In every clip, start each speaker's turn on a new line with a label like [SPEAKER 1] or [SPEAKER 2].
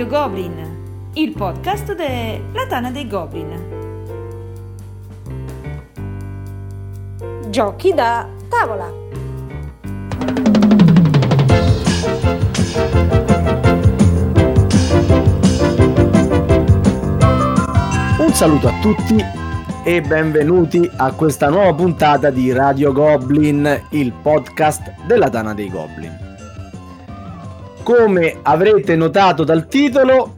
[SPEAKER 1] Radio Goblin, il podcast della Tana dei Goblin.
[SPEAKER 2] Giochi da tavola.
[SPEAKER 3] Un saluto a tutti e benvenuti a questa nuova puntata di Radio Goblin, il podcast della Tana dei Goblin. Come avrete notato dal titolo,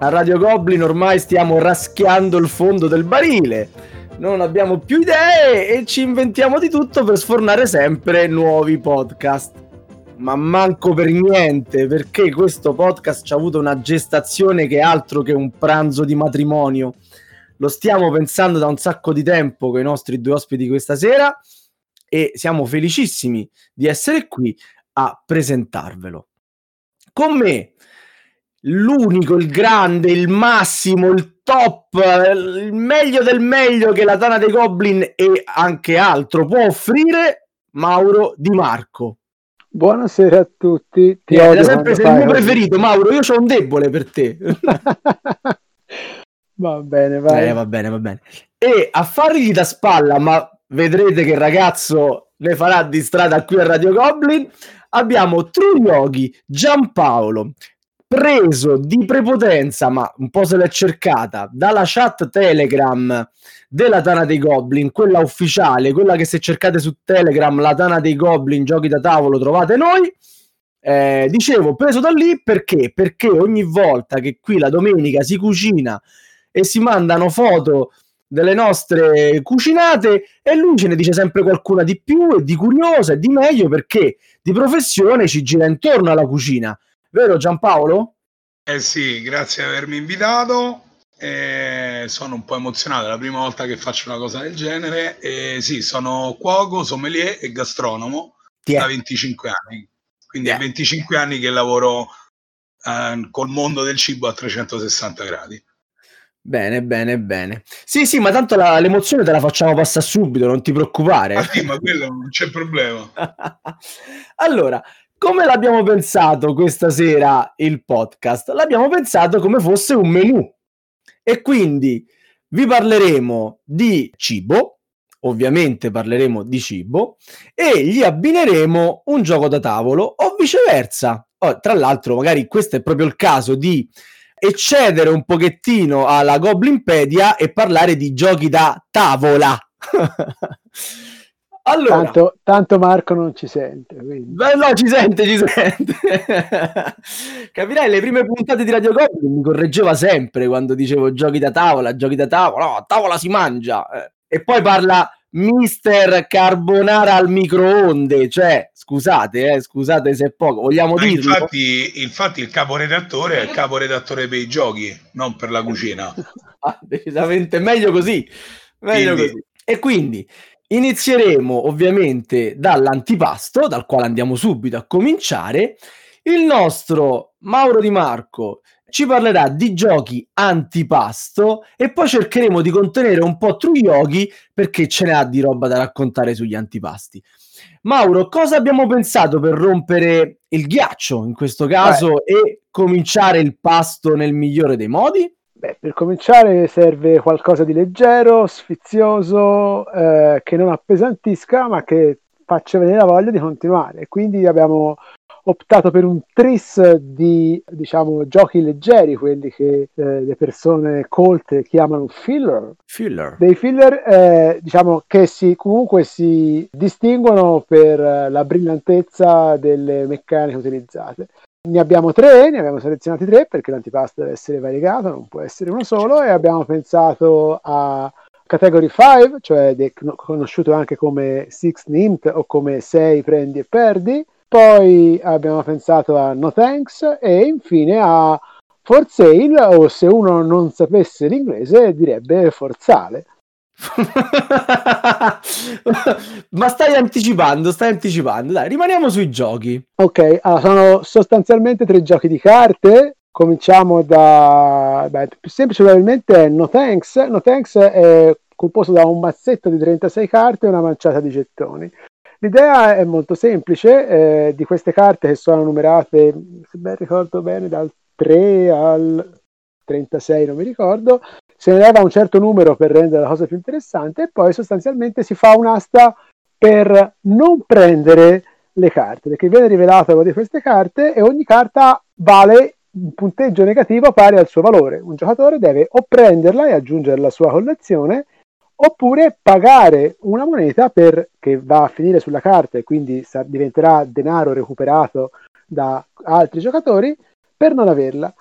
[SPEAKER 3] a Radio Goblin ormai stiamo raschiando il fondo del barile. Non abbiamo più idee e ci inventiamo di tutto per sfornare sempre nuovi podcast. Ma manco per niente, perché questo podcast ci ha avuto una gestazione che è altro che un pranzo di matrimonio lo stiamo pensando da un sacco di tempo con i nostri due ospiti questa sera e siamo felicissimi di essere qui a presentarvelo. Con me l'unico, il grande, il massimo, il top, il meglio del meglio che la Tana dei Goblin e anche altro può offrire Mauro Di Marco.
[SPEAKER 4] Buonasera a tutti.
[SPEAKER 3] Ti eh, sempre sei il mio preferito, Mauro. Io ho un debole per te.
[SPEAKER 4] Va bene, vai.
[SPEAKER 3] Eh, va bene, va bene. E a fargli da spalla, ma vedrete che il ragazzo ne farà di strada qui a Radio Goblin, abbiamo True Yogi Giampaolo, preso di prepotenza, ma un po' se l'è cercata, dalla chat Telegram della Tana dei Goblin, quella ufficiale, quella che se cercate su Telegram, la Tana dei Goblin, giochi da tavolo, trovate noi. Eh, dicevo, preso da lì perché? Perché ogni volta che qui la domenica si cucina e si mandano foto delle nostre cucinate e lui ce ne dice sempre qualcuna di più e di curiosa e di meglio perché di professione ci gira intorno alla cucina. Vero Giampaolo?
[SPEAKER 5] Eh sì, grazie di avermi invitato. Eh, sono un po' emozionato, è la prima volta che faccio una cosa del genere. Eh, sì, sono cuoco, sommelier e gastronomo da 25 anni. Quindi è 25 anni che lavoro eh, col mondo del cibo a 360 gradi.
[SPEAKER 3] Bene, bene, bene. Sì, sì, ma tanto la, l'emozione te la facciamo passare subito, non ti preoccupare.
[SPEAKER 5] Ah, sì, ma quello non c'è problema.
[SPEAKER 3] allora, come l'abbiamo pensato questa sera il podcast? L'abbiamo pensato come fosse un menù. E quindi vi parleremo di cibo, ovviamente parleremo di cibo, e gli abbineremo un gioco da tavolo o viceversa. Oh, tra l'altro, magari questo è proprio il caso di eccedere un pochettino alla Goblinpedia e parlare di giochi da tavola.
[SPEAKER 4] allora, tanto, tanto, Marco non ci sente. Quindi.
[SPEAKER 3] Beh, no, ci sente, ci sente. Capirai, le prime puntate di Radio Goblin mi correggeva sempre quando dicevo giochi da tavola, giochi da tavola, no, a tavola si mangia. Eh. E poi parla Mister Carbonara al microonde, cioè scusate, eh, scusate se è poco, vogliamo dirlo.
[SPEAKER 5] Infatti, infatti il caporedattore è il caporedattore per i giochi, non per la cucina.
[SPEAKER 3] ah, decisamente meglio così. Meglio quindi... così. E quindi inizieremo ovviamente dall'antipasto, dal quale andiamo subito a cominciare. Il nostro Mauro Di Marco ci parlerà di giochi antipasto e poi cercheremo di contenere un po' True Yogi perché ce ne ha di roba da raccontare sugli antipasti. Mauro, cosa abbiamo pensato per rompere il ghiaccio in questo caso Beh. e cominciare il pasto nel migliore dei modi?
[SPEAKER 4] Beh, per cominciare serve qualcosa di leggero, sfizioso, eh, che non appesantisca, ma che faccia venire la voglia di continuare. Quindi abbiamo optato per un tris di diciamo giochi leggeri, quelli che eh, le persone colte chiamano filler.
[SPEAKER 3] Filler.
[SPEAKER 4] Dei filler eh, diciamo che si, comunque si distinguono per eh, la brillantezza delle meccaniche utilizzate. Ne abbiamo tre, ne abbiamo selezionati tre perché l'antipasto deve essere variegato, non può essere uno solo e abbiamo pensato a Category 5, cioè de- conosciuto anche come Six Nint o come 6 prendi e perdi, poi abbiamo pensato a No Thanks e infine a For Sale o se uno non sapesse l'inglese direbbe Forzale.
[SPEAKER 3] Ma stai anticipando, stai anticipando. Dai, rimaniamo sui giochi.
[SPEAKER 4] Ok, allora, sono sostanzialmente tre giochi di carte. Cominciamo da... Beh, più semplice probabilmente è No Thanks. No Thanks è composto da un mazzetto di 36 carte e una manciata di gettoni. L'idea è molto semplice, eh, di queste carte che sono numerate, se ben ricordo bene, dal 3 al 36, non mi ricordo, se ne leva un certo numero per rendere la cosa più interessante e poi sostanzialmente si fa un'asta per non prendere le carte, perché viene rivelata una di queste carte e ogni carta vale un punteggio negativo pari al suo valore. Un giocatore deve o prenderla e aggiungerla alla sua collezione oppure pagare una moneta per, che va a finire sulla carta e quindi sa, diventerà denaro recuperato da altri giocatori per non averla.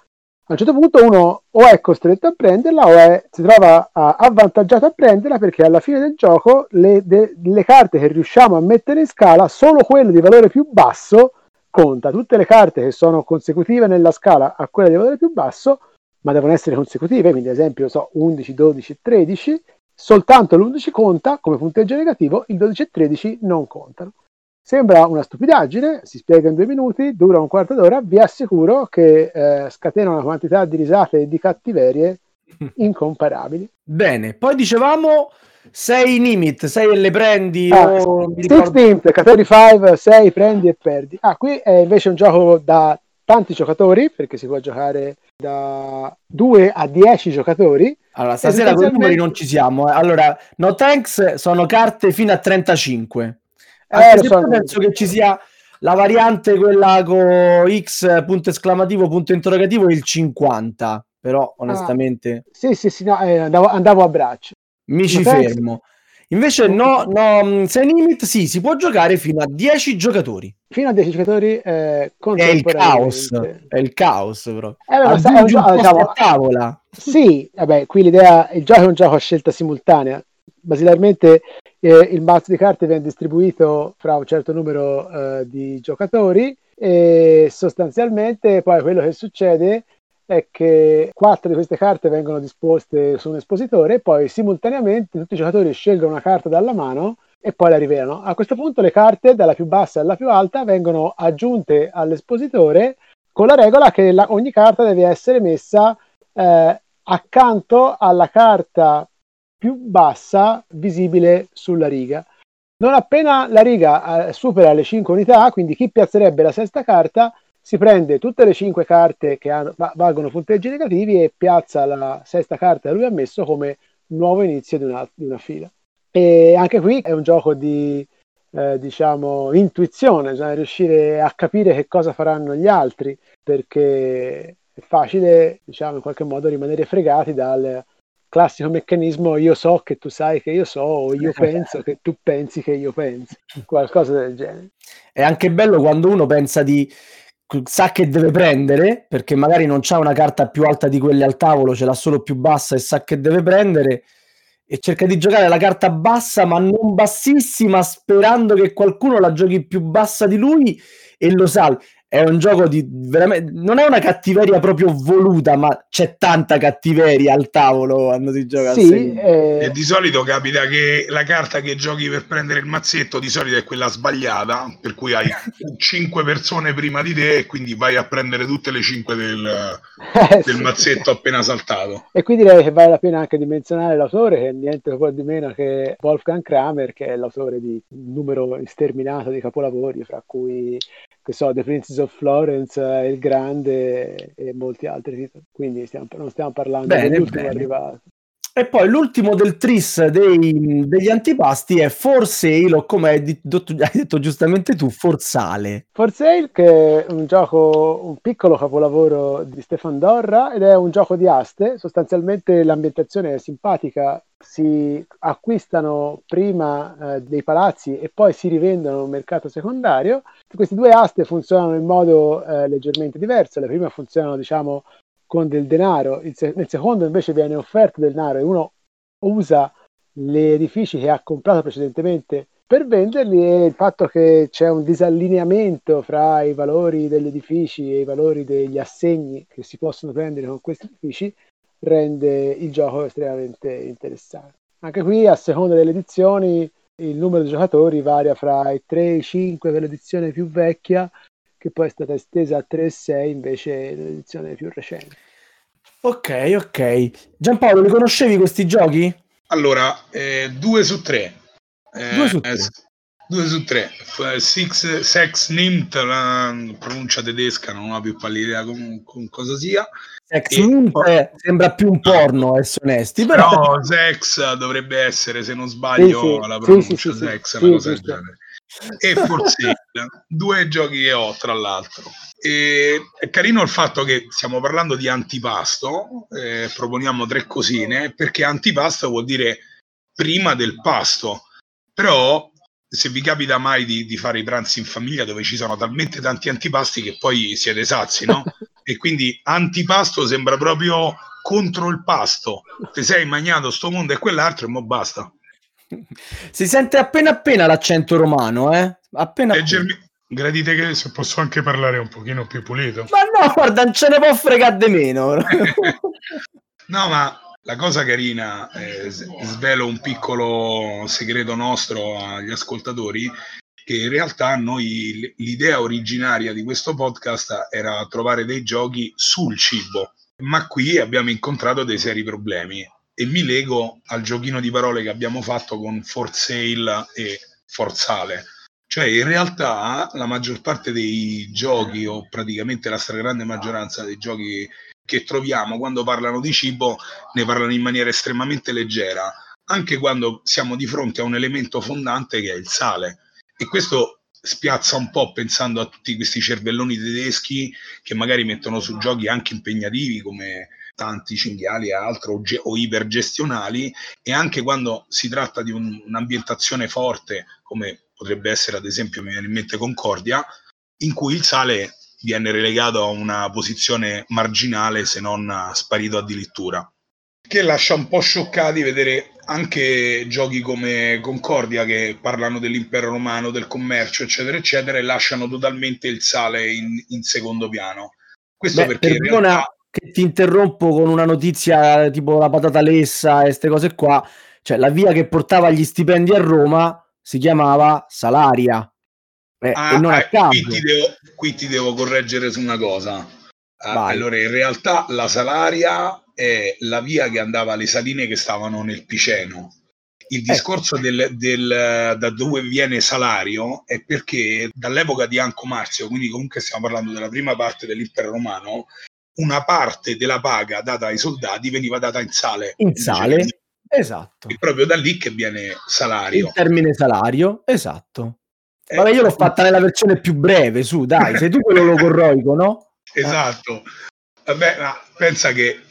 [SPEAKER 4] A un certo punto uno o è costretto a prenderla o è, si trova a, avvantaggiato a prenderla perché alla fine del gioco le, de, le carte che riusciamo a mettere in scala, solo quelle di valore più basso conta. Tutte le carte che sono consecutive nella scala a quelle di valore più basso, ma devono essere consecutive, quindi ad esempio so, 11, 12, 13, soltanto l'11 conta come punteggio negativo, il 12 e 13 non contano. Sembra una stupidaggine, si spiega in due minuti, dura un quarto d'ora, vi assicuro che eh, scatena una quantità di risate e di cattiverie incomparabili.
[SPEAKER 3] Bene, poi dicevamo 6 Nimit, 6 e le prendi ah, o...
[SPEAKER 4] 6 Nimit, Category 5, 6 prendi e perdi. Ah, qui è invece un gioco da tanti giocatori, perché si può giocare da 2 a 10 giocatori.
[SPEAKER 3] Allora, stasera con i numeri non ci siamo. Eh. Allora, no thanks sono carte fino a 35. Anche eh, so, penso che ci sia la variante quella con X punto esclamativo punto interrogativo il 50 però ah. onestamente
[SPEAKER 4] ah, sì sì sì no, eh, andavo, andavo, a braccio
[SPEAKER 3] mi ci fermo invece no, no se limit sì si può giocare fino a 10 giocatori.
[SPEAKER 4] Fino a 10 giocatori eh,
[SPEAKER 3] è il caos è il caos però. Eh, beh, è un gioco diciamo, a tavola.
[SPEAKER 4] sì vabbè qui l'idea il gioco è un gioco a scelta simultanea. Basilarmente eh, il mazzo di carte viene distribuito fra un certo numero eh, di giocatori e sostanzialmente poi quello che succede è che quattro di queste carte vengono disposte su un espositore e poi simultaneamente tutti i giocatori scelgono una carta dalla mano e poi la rivelano. A questo punto le carte dalla più bassa alla più alta vengono aggiunte all'espositore con la regola che la, ogni carta deve essere messa eh, accanto alla carta più bassa visibile sulla riga. Non appena la riga eh, supera le 5 unità, quindi chi piazzerebbe la sesta carta, si prende tutte le 5 carte che hanno, valgono punteggi negativi e piazza la sesta carta che lui ha messo come nuovo inizio di una, di una fila. E anche qui è un gioco di eh, diciamo intuizione, bisogna riuscire a capire che cosa faranno gli altri, perché è facile, diciamo, in qualche modo rimanere fregati dal, classico meccanismo io so che tu sai che io so o io penso che tu pensi che io pensi, qualcosa del genere.
[SPEAKER 3] È anche bello quando uno pensa di sa che deve prendere perché magari non c'ha una carta più alta di quelle al tavolo, ce l'ha solo più bassa e sa che deve prendere e cerca di giocare la carta bassa ma non bassissima sperando che qualcuno la giochi più bassa di lui e lo salvi è un gioco di veramente non è una cattiveria proprio voluta, ma c'è tanta cattiveria al tavolo quando si gioca
[SPEAKER 5] sì, eh... E di solito capita che la carta che giochi per prendere il mazzetto di solito è quella sbagliata, per cui hai 5 persone prima di te e quindi vai a prendere tutte le 5 del, eh, del sì. mazzetto appena saltato.
[SPEAKER 4] E qui direi che vale la pena anche di menzionare l'autore, che è niente po' di meno che Wolfgang Kramer, che è l'autore di un numero sterminato di capolavori, fra cui che so, The Princess of Florence, eh, Il Grande e molti altri titoli. Quindi stiamo, non stiamo parlando bene, dell'ultimo bene. arrivato.
[SPEAKER 3] E poi l'ultimo del tris dei, degli antipasti è For Sale, o come hai detto, giustamente tu, Forzale.
[SPEAKER 4] For Sale, che è un gioco, un piccolo capolavoro di Stefan Dorra, ed è un gioco di aste. Sostanzialmente l'ambientazione è simpatica, si acquistano prima eh, dei palazzi e poi si rivendono nel mercato secondario. Queste due aste funzionano in modo eh, leggermente diverso. Le prime funzionano, diciamo, con del denaro, nel secondo invece viene offerto del denaro e uno usa gli edifici che ha comprato precedentemente per venderli e il fatto che c'è un disallineamento fra i valori degli edifici e i valori degli assegni che si possono prendere con questi edifici rende il gioco estremamente interessante. Anche qui, a seconda delle edizioni, il numero di giocatori varia fra i 3 e i 5 per l'edizione più vecchia, che poi è stata estesa a 3 e 6 invece l'edizione più recente.
[SPEAKER 3] Ok, ok. Giampaolo, li conoscevi questi giochi?
[SPEAKER 5] Allora, eh, due su tre.
[SPEAKER 3] Eh, due su tre. Eh,
[SPEAKER 5] 2 su 3. Six, sex Nimt, la pronuncia tedesca, non ho più pallida con, con cosa sia.
[SPEAKER 3] Sex Nimt sembra più un porno, essere onesti. Però,
[SPEAKER 5] però sex dovrebbe essere, se non sbaglio, sì, sì. la pronuncia sì, sex, una cosa del genere. E forse due giochi che ho, tra l'altro. E è carino il fatto che stiamo parlando di antipasto, eh, proponiamo tre cosine, perché antipasto vuol dire prima del pasto. Però se vi capita mai di, di, fare i pranzi in famiglia dove ci sono talmente tanti antipasti che poi siete sazi, no? e quindi antipasto sembra proprio contro il pasto. Ti sei mangiato sto mondo e quell'altro e mo basta.
[SPEAKER 3] Si sente appena appena l'accento romano, eh? Appena
[SPEAKER 5] Leggermi... appena. Gradite che se posso anche parlare un pochino più pulito.
[SPEAKER 3] Ma no, guarda, non ce ne può fregare di meno.
[SPEAKER 5] no, ma la cosa carina, eh, svelo un piccolo segreto nostro agli ascoltatori, che in realtà noi l'idea originaria di questo podcast era trovare dei giochi sul cibo, ma qui abbiamo incontrato dei seri problemi e mi lego al giochino di parole che abbiamo fatto con For Sale e Forzale. Cioè, in realtà la maggior parte dei giochi, o praticamente la stragrande maggioranza dei giochi che troviamo quando parlano di cibo ne parlano in maniera estremamente leggera, anche quando siamo di fronte a un elemento fondante che è il sale. E questo spiazza un po' pensando a tutti questi cervelloni tedeschi che magari mettono su giochi anche impegnativi come tanti cinghiali e altro o, ge- o ipergestionali e anche quando si tratta di un, un'ambientazione forte come potrebbe essere ad esempio mi viene in mente Concordia in cui il sale viene relegato a una posizione marginale se non sparito addirittura che lascia un po' scioccati vedere anche giochi come Concordia che parlano dell'impero romano, del commercio, eccetera, eccetera, e lasciano totalmente il sale in, in secondo piano.
[SPEAKER 3] Questo Beh, perché perdona realtà... che ti interrompo con una notizia tipo la patata lessa e queste cose qua. Cioè, la via che portava gli stipendi a Roma si chiamava Salaria.
[SPEAKER 5] Eh, ah, e non a caso. Qui ti, devo, qui ti devo correggere su una cosa. Ah, allora, in realtà la Salaria è la via che andava alle saline che stavano nel Piceno. Il ecco. discorso del, del, da dove viene salario è perché dall'epoca di Anco Marzio, quindi comunque stiamo parlando della prima parte dell'impero romano, una parte della paga data ai soldati veniva data in sale.
[SPEAKER 3] In sale, esatto.
[SPEAKER 5] È proprio da lì che viene salario.
[SPEAKER 3] Il termine salario, esatto. Eh, Vabbè, io l'ho fatta nella versione più breve, su, dai, sei tu quello logorroico, no?
[SPEAKER 5] Esatto. Vabbè, ma pensa che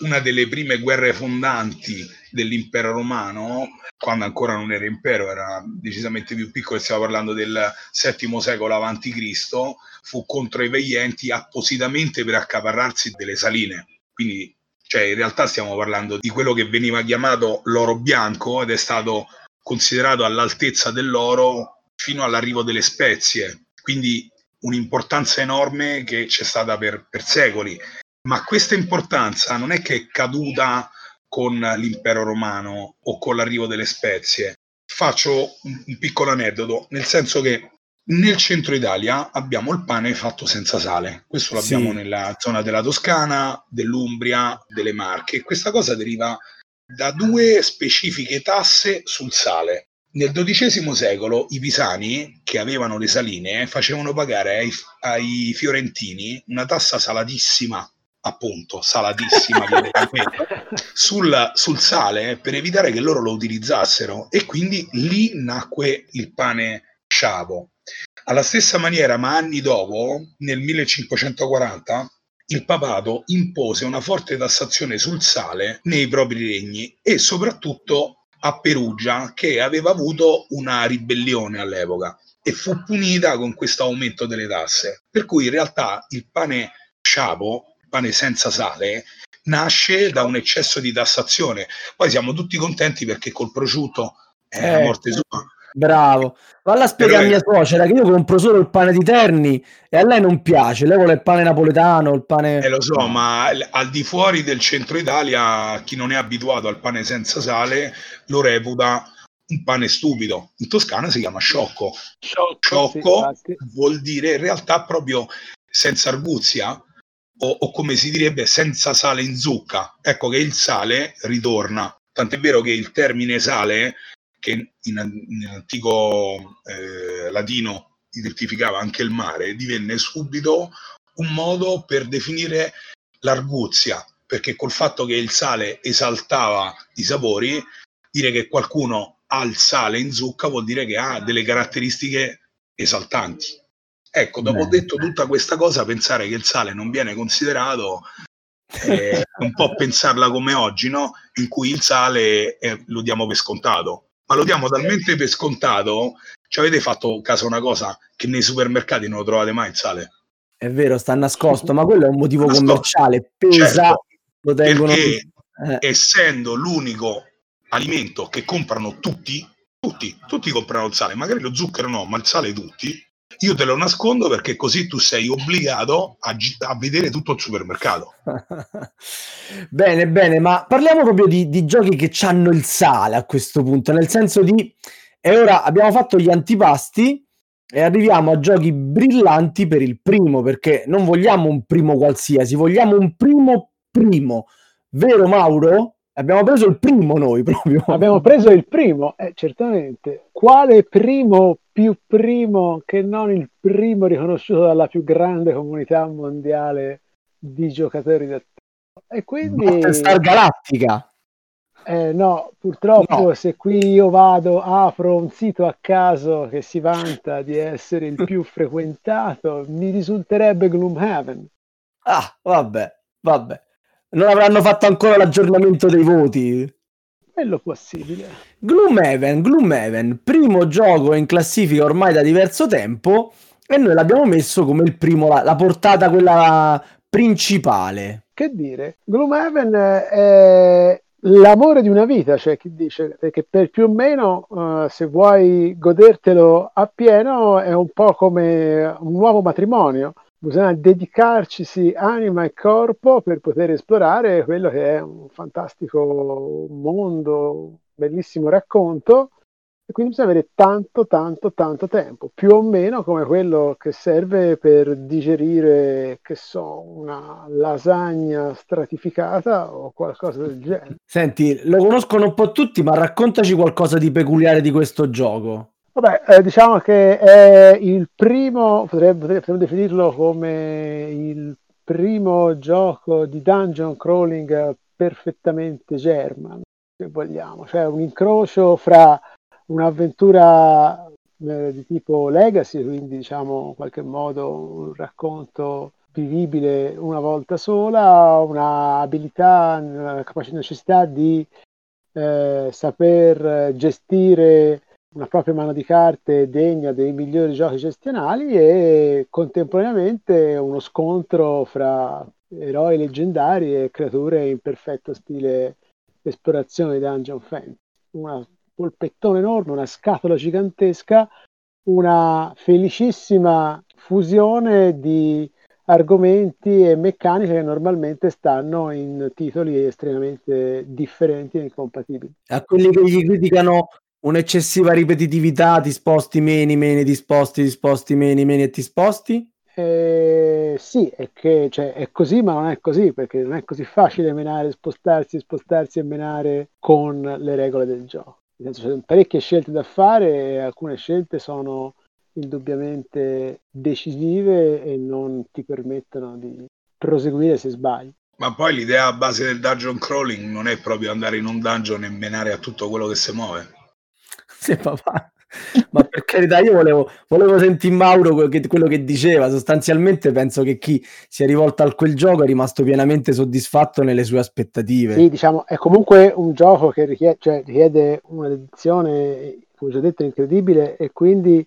[SPEAKER 5] una delle prime guerre fondanti dell'impero romano, quando ancora non era impero, era decisamente più piccolo, stiamo parlando del VII secolo Cristo, fu contro i Veienti appositamente per accaparrarsi delle saline. Quindi, cioè, in realtà stiamo parlando di quello che veniva chiamato l'oro bianco ed è stato considerato all'altezza dell'oro fino all'arrivo delle spezie. Quindi un'importanza enorme che c'è stata per, per secoli, ma questa importanza non è che è caduta con l'impero romano o con l'arrivo delle spezie. Faccio un, piccolo aneddoto, nel senso che nel centro Italia abbiamo il pane fatto senza sale, questo l'abbiamo sì. nella zona della Toscana, dell'Umbria, delle Marche. Questa cosa deriva da due specifiche tasse sul sale. Nel XII secolo i pisani, che avevano le saline, facevano pagare ai, ai fiorentini una tassa salatissima, appunto, salatissima sul, sul sale per evitare che loro lo utilizzassero e quindi lì nacque il pane sciavo. Alla stessa maniera, ma anni dopo, nel 1540, il papato impose una forte tassazione sul sale nei propri regni e soprattutto a Perugia che aveva avuto una ribellione all'epoca e fu punita con questo aumento delle tasse. Per cui in realtà il pane sciapo, pane senza sale, nasce da un eccesso di tassazione. Poi siamo tutti contenti perché col prosciutto è eh, la morte sua.
[SPEAKER 3] Bravo, valla a spiegare a mia suocera che io compro solo il pane di Terni e a lei non piace, lei vuole il pane napoletano, il pane...
[SPEAKER 5] Eh lo so, ma al di fuori del centro Italia chi non è abituato al pane senza sale lo reputa un pane stupido. In Toscana si chiama sciocco. Sciocco, sciocco sì, vuol dire in realtà proprio senza arguzia o, o come si direbbe senza sale in zucca. Ecco che il sale ritorna. Tant'è vero che il termine sale che in, in antico eh, latino identificava anche il mare, divenne subito un modo per definire l'arguzia, perché col fatto che il sale esaltava i sapori, dire che qualcuno ha il sale in zucca vuol dire che ha delle caratteristiche esaltanti. Ecco, dopo Beh. detto tutta questa cosa, pensare che il sale non viene considerato è un po' pensarla come oggi, no? In cui il sale è, lo diamo per scontato, ma lo diamo talmente per scontato. Ci avete fatto caso una cosa che nei supermercati non lo trovate mai il sale?
[SPEAKER 3] È vero, sta nascosto, ma quello è un motivo nascosto. commerciale. Pesa, certo,
[SPEAKER 5] lo tengono. Perché eh. essendo l'unico alimento che comprano tutti, tutti, tutti comprano il sale, magari lo zucchero no, ma il sale tutti. Io te lo nascondo perché così tu sei obbligato a, a vedere tutto il supermercato.
[SPEAKER 3] bene, bene, ma parliamo proprio di, di giochi che hanno il sale a questo punto, nel senso di... E ora abbiamo fatto gli antipasti, e arriviamo a giochi brillanti per il primo, perché non vogliamo un primo qualsiasi, vogliamo un primo primo. Vero Mauro? Abbiamo preso il primo noi proprio.
[SPEAKER 4] Abbiamo preso il primo, eh, certamente. Quale primo più primo che non il primo riconosciuto dalla più grande comunità mondiale di giocatori da
[SPEAKER 3] E quindi... Star Galactica.
[SPEAKER 4] Eh, no, purtroppo no. se qui io vado, apro un sito a caso che si vanta di essere il più frequentato, mi risulterebbe Gloomhaven.
[SPEAKER 3] Ah, vabbè, vabbè. Non avranno fatto ancora l'aggiornamento dei voti.
[SPEAKER 4] Quello possibile.
[SPEAKER 3] Gloomhaven, Gloomhaven, primo gioco in classifica ormai da diverso tempo e noi l'abbiamo messo come il primo, la, la portata quella principale.
[SPEAKER 4] Che dire, Gloomhaven è l'amore di una vita, cioè chi dice, perché per più o meno uh, se vuoi godertelo appieno è un po' come un nuovo matrimonio, bisogna dedicarci anima e corpo per poter esplorare quello che è un fantastico mondo, bellissimo racconto e quindi bisogna avere tanto, tanto, tanto tempo, più o meno come quello che serve per digerire, che so, una lasagna stratificata o qualcosa del genere.
[SPEAKER 3] Senti, lo conoscono un po' tutti, ma raccontaci qualcosa di peculiare di questo gioco.
[SPEAKER 4] Vabbè, eh, diciamo che è il primo, potrebbe, potremmo definirlo come il primo gioco di dungeon crawling perfettamente German, se vogliamo, cioè un incrocio fra un'avventura eh, di tipo legacy, quindi diciamo in qualche modo un racconto vivibile una volta sola, una abilità, una capacità, necessità di eh, saper gestire una propria mano di carte degna dei migliori giochi gestionali e contemporaneamente uno scontro fra eroi leggendari e creature in perfetto stile esplorazione Dungeon Fantasy. Una polpettone enorme, una scatola gigantesca, una felicissima fusione di argomenti e meccaniche che normalmente stanno in titoli estremamente differenti e incompatibili.
[SPEAKER 3] A quelli che gli criticano un'eccessiva ripetitività, ti sposti meni, meni, ti sposti, ti sposti meni, meni e ti sposti?
[SPEAKER 4] Eh, sì, è che cioè, è così, ma non è così, perché non è così facile menare, spostarsi, spostarsi e menare con le regole del gioco nel senso sono parecchie scelte da fare e alcune scelte sono indubbiamente decisive e non ti permettono di proseguire se sbagli.
[SPEAKER 5] Ma poi l'idea a base del dungeon crawling non è proprio andare in un dungeon e menare a tutto quello che si muove.
[SPEAKER 3] Sì, papà. Ma per carità, io volevo, volevo sentire Mauro quello che, quello che, diceva. Sostanzialmente penso che chi si è rivolto a quel gioco è rimasto pienamente soddisfatto nelle sue aspettative.
[SPEAKER 4] Sì, diciamo, è comunque un gioco che richiede, cioè, richiede un'edizione, come già detto, incredibile e quindi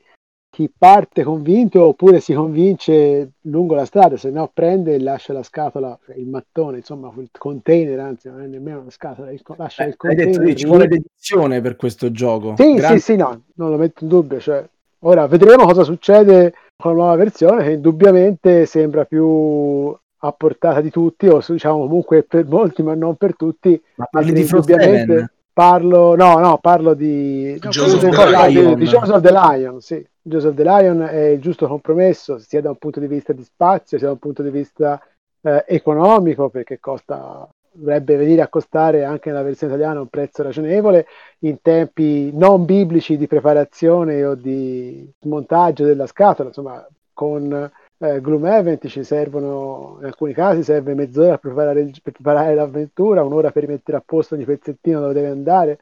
[SPEAKER 4] chi parte convinto oppure si convince lungo la strada, se no prende e lascia la scatola, il mattone, insomma, il container, anzi non è nemmeno una scatola, il, lascia eh, il container.
[SPEAKER 3] Hai detto, ci vuole dedizione per questo gioco.
[SPEAKER 4] Sì, Gran... sì, sì, no, non lo metto in dubbio. Cioè, ora vedremo cosa succede con la nuova versione che indubbiamente sembra più a portata di tutti o diciamo comunque per molti ma non per tutti.
[SPEAKER 3] Ma parli di indubbiamente
[SPEAKER 4] parlo, no, no, parlo di, no, Joseph, di, di Joseph the Lion, sì. Joseph the Lion è il giusto compromesso sia da un punto di vista di spazio sia da un punto di vista eh, economico perché costa dovrebbe venire a costare anche nella versione italiana un prezzo ragionevole in tempi non biblici di preparazione o di montaggio della scatola, insomma con eh, Gloomhaven ci servono, in alcuni casi serve mezz'ora per preparare, per preparare, l'avventura, un'ora per mettere a posto ogni pezzettino dove deve andare.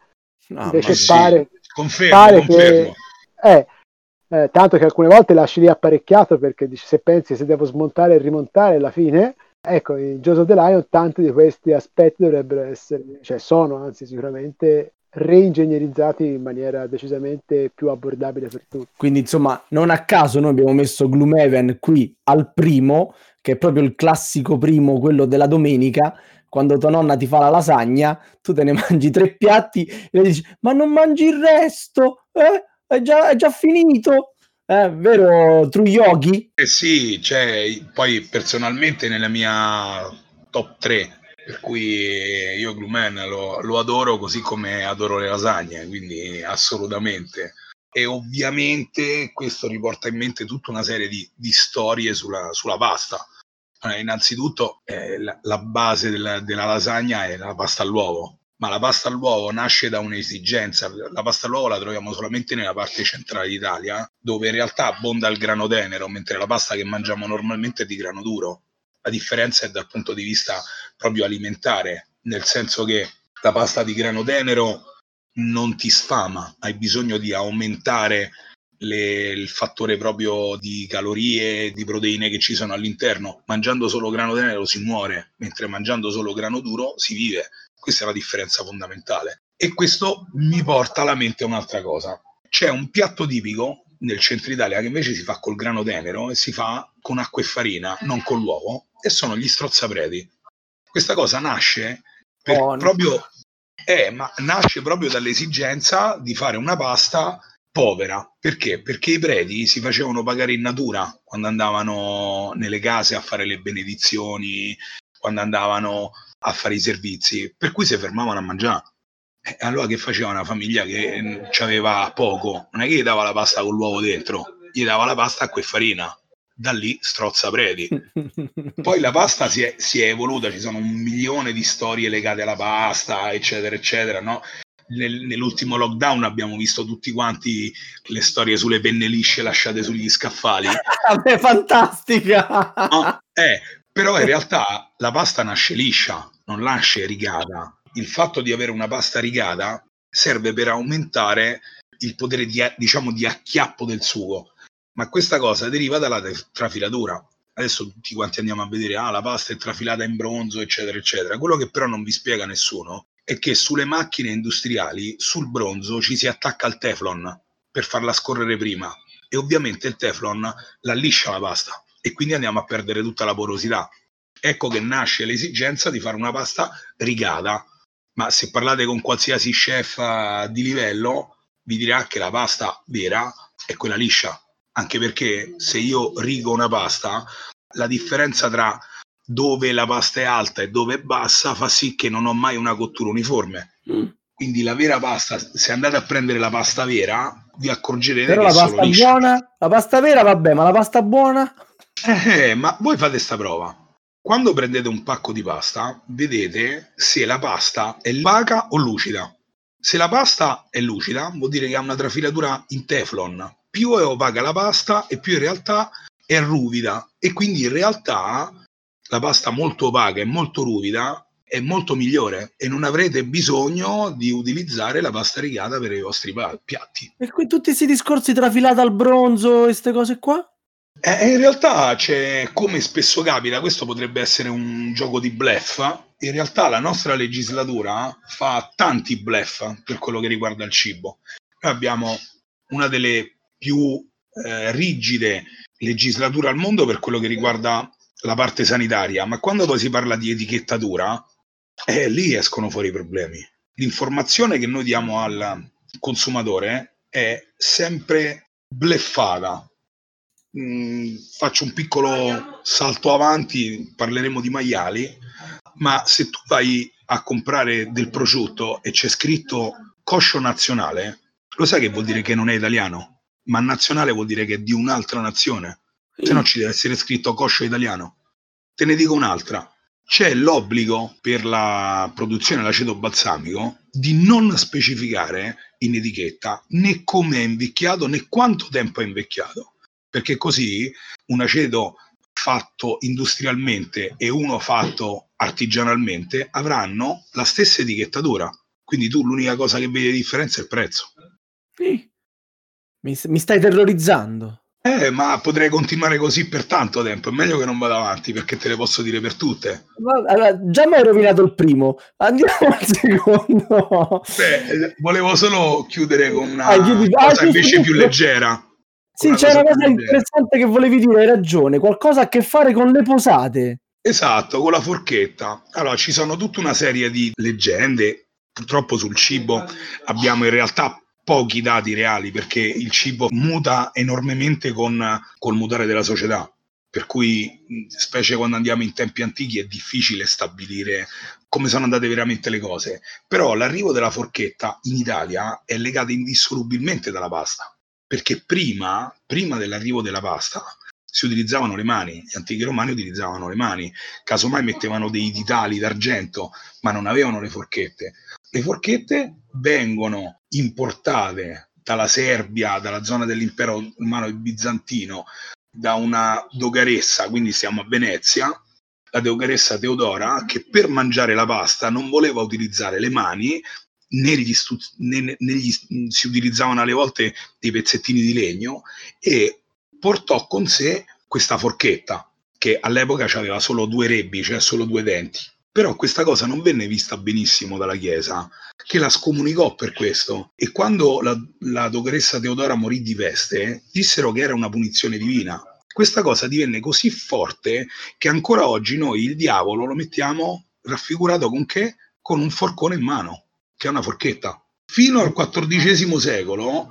[SPEAKER 4] No, Invece pare, sì.
[SPEAKER 5] confermo, pare confermo.
[SPEAKER 4] che... Eh, eh, tanto che alcune volte lasci lì apparecchiato perché dici, se pensi se devo smontare e rimontare alla fine, ecco, in Joseph the Lion tanti di questi aspetti dovrebbero essere, cioè sono anzi sicuramente reingegnerizzati in maniera decisamente più abbordabile per tutti.
[SPEAKER 3] Quindi insomma, non a caso noi abbiamo messo Gloomhaven qui al primo, che è proprio il classico primo, quello della domenica, quando tua nonna ti fa la lasagna, tu te ne mangi tre piatti e le dici "Ma non mangi il resto? Eh? È già, è già finito?" Eh, vero True Yogi?
[SPEAKER 5] Eh sì, cioè, poi personalmente nella mia top 3 per cui io Glumen lo, lo, adoro così come adoro le lasagne, quindi assolutamente. E ovviamente questo riporta in mente tutta una serie di, di storie sulla, sulla pasta. Eh, innanzitutto eh, la, la, base della, della lasagna è la pasta all'uovo, ma la pasta all'uovo nasce da un'esigenza. La pasta all'uovo la troviamo solamente nella parte centrale d'Italia, dove in realtà abbonda il grano tenero, mentre la pasta che mangiamo normalmente è di grano duro. La differenza è dal punto di vista proprio alimentare, nel senso che la pasta di grano tenero non ti sfama, hai bisogno di aumentare le, il fattore proprio di calorie, di proteine che ci sono all'interno. Mangiando solo grano tenero si muore, mentre mangiando solo grano duro si vive. Questa è la differenza fondamentale. E questo mi porta alla mente un'altra cosa. C'è un piatto tipico nel centro Italia che invece si fa col grano tenero e si fa con acqua e farina, non con l'uovo, e sono gli strozzapreti. Questa cosa nasce per oh, proprio, eh, ma nasce proprio dall'esigenza di fare una pasta povera. Perché? Perché i preti si facevano pagare in natura quando andavano nelle case a fare le benedizioni, quando andavano a fare i servizi, per cui si fermavano a mangiare. E allora che faceva una famiglia che aveva poco? Non è che gli dava la pasta con l'uovo dentro, gli dava la pasta acqua e farina da lì strozza preti. Poi la pasta si è, si è, evoluta, ci sono un milione di storie legate alla pasta, eccetera, eccetera, no? Nel, nell'ultimo lockdown abbiamo visto tutti quanti le storie sulle penne lisce lasciate sugli scaffali.
[SPEAKER 3] Vabbè, fantastica!
[SPEAKER 5] No? Eh, però in realtà la pasta nasce liscia, non nasce rigata. Il fatto di avere una pasta rigata serve per aumentare il potere di, diciamo, di acchiappo del sugo ma questa cosa deriva dalla trafilatura. Adesso tutti quanti andiamo a vedere, ah, la pasta è trafilata in bronzo, eccetera, eccetera. Quello che però non vi spiega nessuno è che sulle macchine industriali, sul bronzo, ci si attacca il teflon per farla scorrere prima. E ovviamente il teflon la liscia la pasta e quindi andiamo a perdere tutta la porosità. Ecco che nasce l'esigenza di fare una pasta rigata. Ma se parlate con qualsiasi chef eh, di livello, vi dirà che la pasta vera è quella liscia anche perché se io rigo una pasta, la differenza tra dove la pasta è alta e dove è bassa fa sì che non ho mai una cottura uniforme. Mm. Quindi la vera pasta, se andate a prendere la pasta vera, vi accorgerete
[SPEAKER 3] Però
[SPEAKER 5] che
[SPEAKER 3] la pasta buona, la pasta vera vabbè, ma la pasta buona?
[SPEAKER 5] Eh, ma voi fate sta prova. Quando prendete un pacco di pasta, vedete se la pasta è opaca o lucida. Se la pasta è lucida, vuol dire che ha una trafilatura in teflon, più è opaca la pasta e più in realtà è ruvida e quindi in realtà la pasta molto opaca e molto ruvida è molto migliore e non avrete bisogno di utilizzare la pasta rigata per i vostri piatti.
[SPEAKER 3] E qui tutti questi discorsi trafilati al bronzo e queste cose qua?
[SPEAKER 5] Eh, in realtà c'è, come spesso capita, questo potrebbe essere un gioco di bluff. In realtà la nostra legislatura fa tanti bluff per quello che riguarda il cibo. Noi abbiamo una delle più eh, rigide legislature al mondo per quello che riguarda la parte sanitaria, ma quando poi si parla di etichettatura, eh, lì escono fuori i problemi. L'informazione che noi diamo al consumatore è sempre bleffata. Mm, faccio un piccolo salto avanti, parleremo di maiali, ma se tu vai a comprare del prosciutto e c'è scritto coscio nazionale, lo sai che vuol dire che non è italiano? ma nazionale vuol dire che è di un'altra nazione, se no ci deve essere scritto coscio italiano. Te ne dico un'altra. c'è l'obbligo per la produzione dell'aceto balsamico di non specificare in etichetta né come è invecchiato né quanto tempo è invecchiato, perché così un aceto fatto industrialmente e uno fatto artigianalmente avranno la stessa etichettatura. Quindi tu l'unica cosa che vedi di differenza è il prezzo.
[SPEAKER 3] Sì. Mi, mi stai terrorizzando.
[SPEAKER 5] Eh, ma potrei continuare così per tanto tempo. È meglio che non vada avanti perché te le posso dire per tutte.
[SPEAKER 3] Allora, già mi hai rovinato il primo. Andiamo al secondo.
[SPEAKER 5] Beh, volevo solo chiudere con una ah, chiudi... cosa ah, invece più leggera.
[SPEAKER 3] Sì, c'è una cosa interessante che volevi dire, hai ragione. Qualcosa a che fare con le posate.
[SPEAKER 5] Esatto, con la forchetta. Allora, ci sono tutta una serie di leggende. Purtroppo sul cibo abbiamo in realtà pochi dati reali perché il cibo muta enormemente con col mutare della società. Per cui, specie quando andiamo in tempi antichi, è difficile stabilire come sono andate veramente le cose. Però l'arrivo della forchetta in Italia è legato indissolubilmente dalla pasta. Perché prima, prima dell'arrivo della pasta, si utilizzavano le mani, gli antichi romani utilizzavano le mani, casomai mettevano dei ditali d'argento, ma non avevano le forchette. Le forchette vengono importate dalla Serbia, dalla zona dell'impero romano bizantino, da una dogaressa, quindi siamo a Venezia, la dogaressa Teodora, che per mangiare la pasta non voleva utilizzare le mani, né, gli stu- né, né gli, si utilizzavano alle volte dei pezzettini di legno, e portò con sé questa forchetta, che all'epoca aveva solo due rebbi, cioè solo due denti però questa cosa non venne vista benissimo dalla Chiesa, che la scomunicò per questo. E quando la, la dottoressa Teodora morì di peste, dissero che era una punizione divina. Questa cosa divenne così forte che ancora oggi noi il diavolo lo mettiamo raffigurato con che? Con un forcone in mano, che è una forchetta. Fino al XIV secolo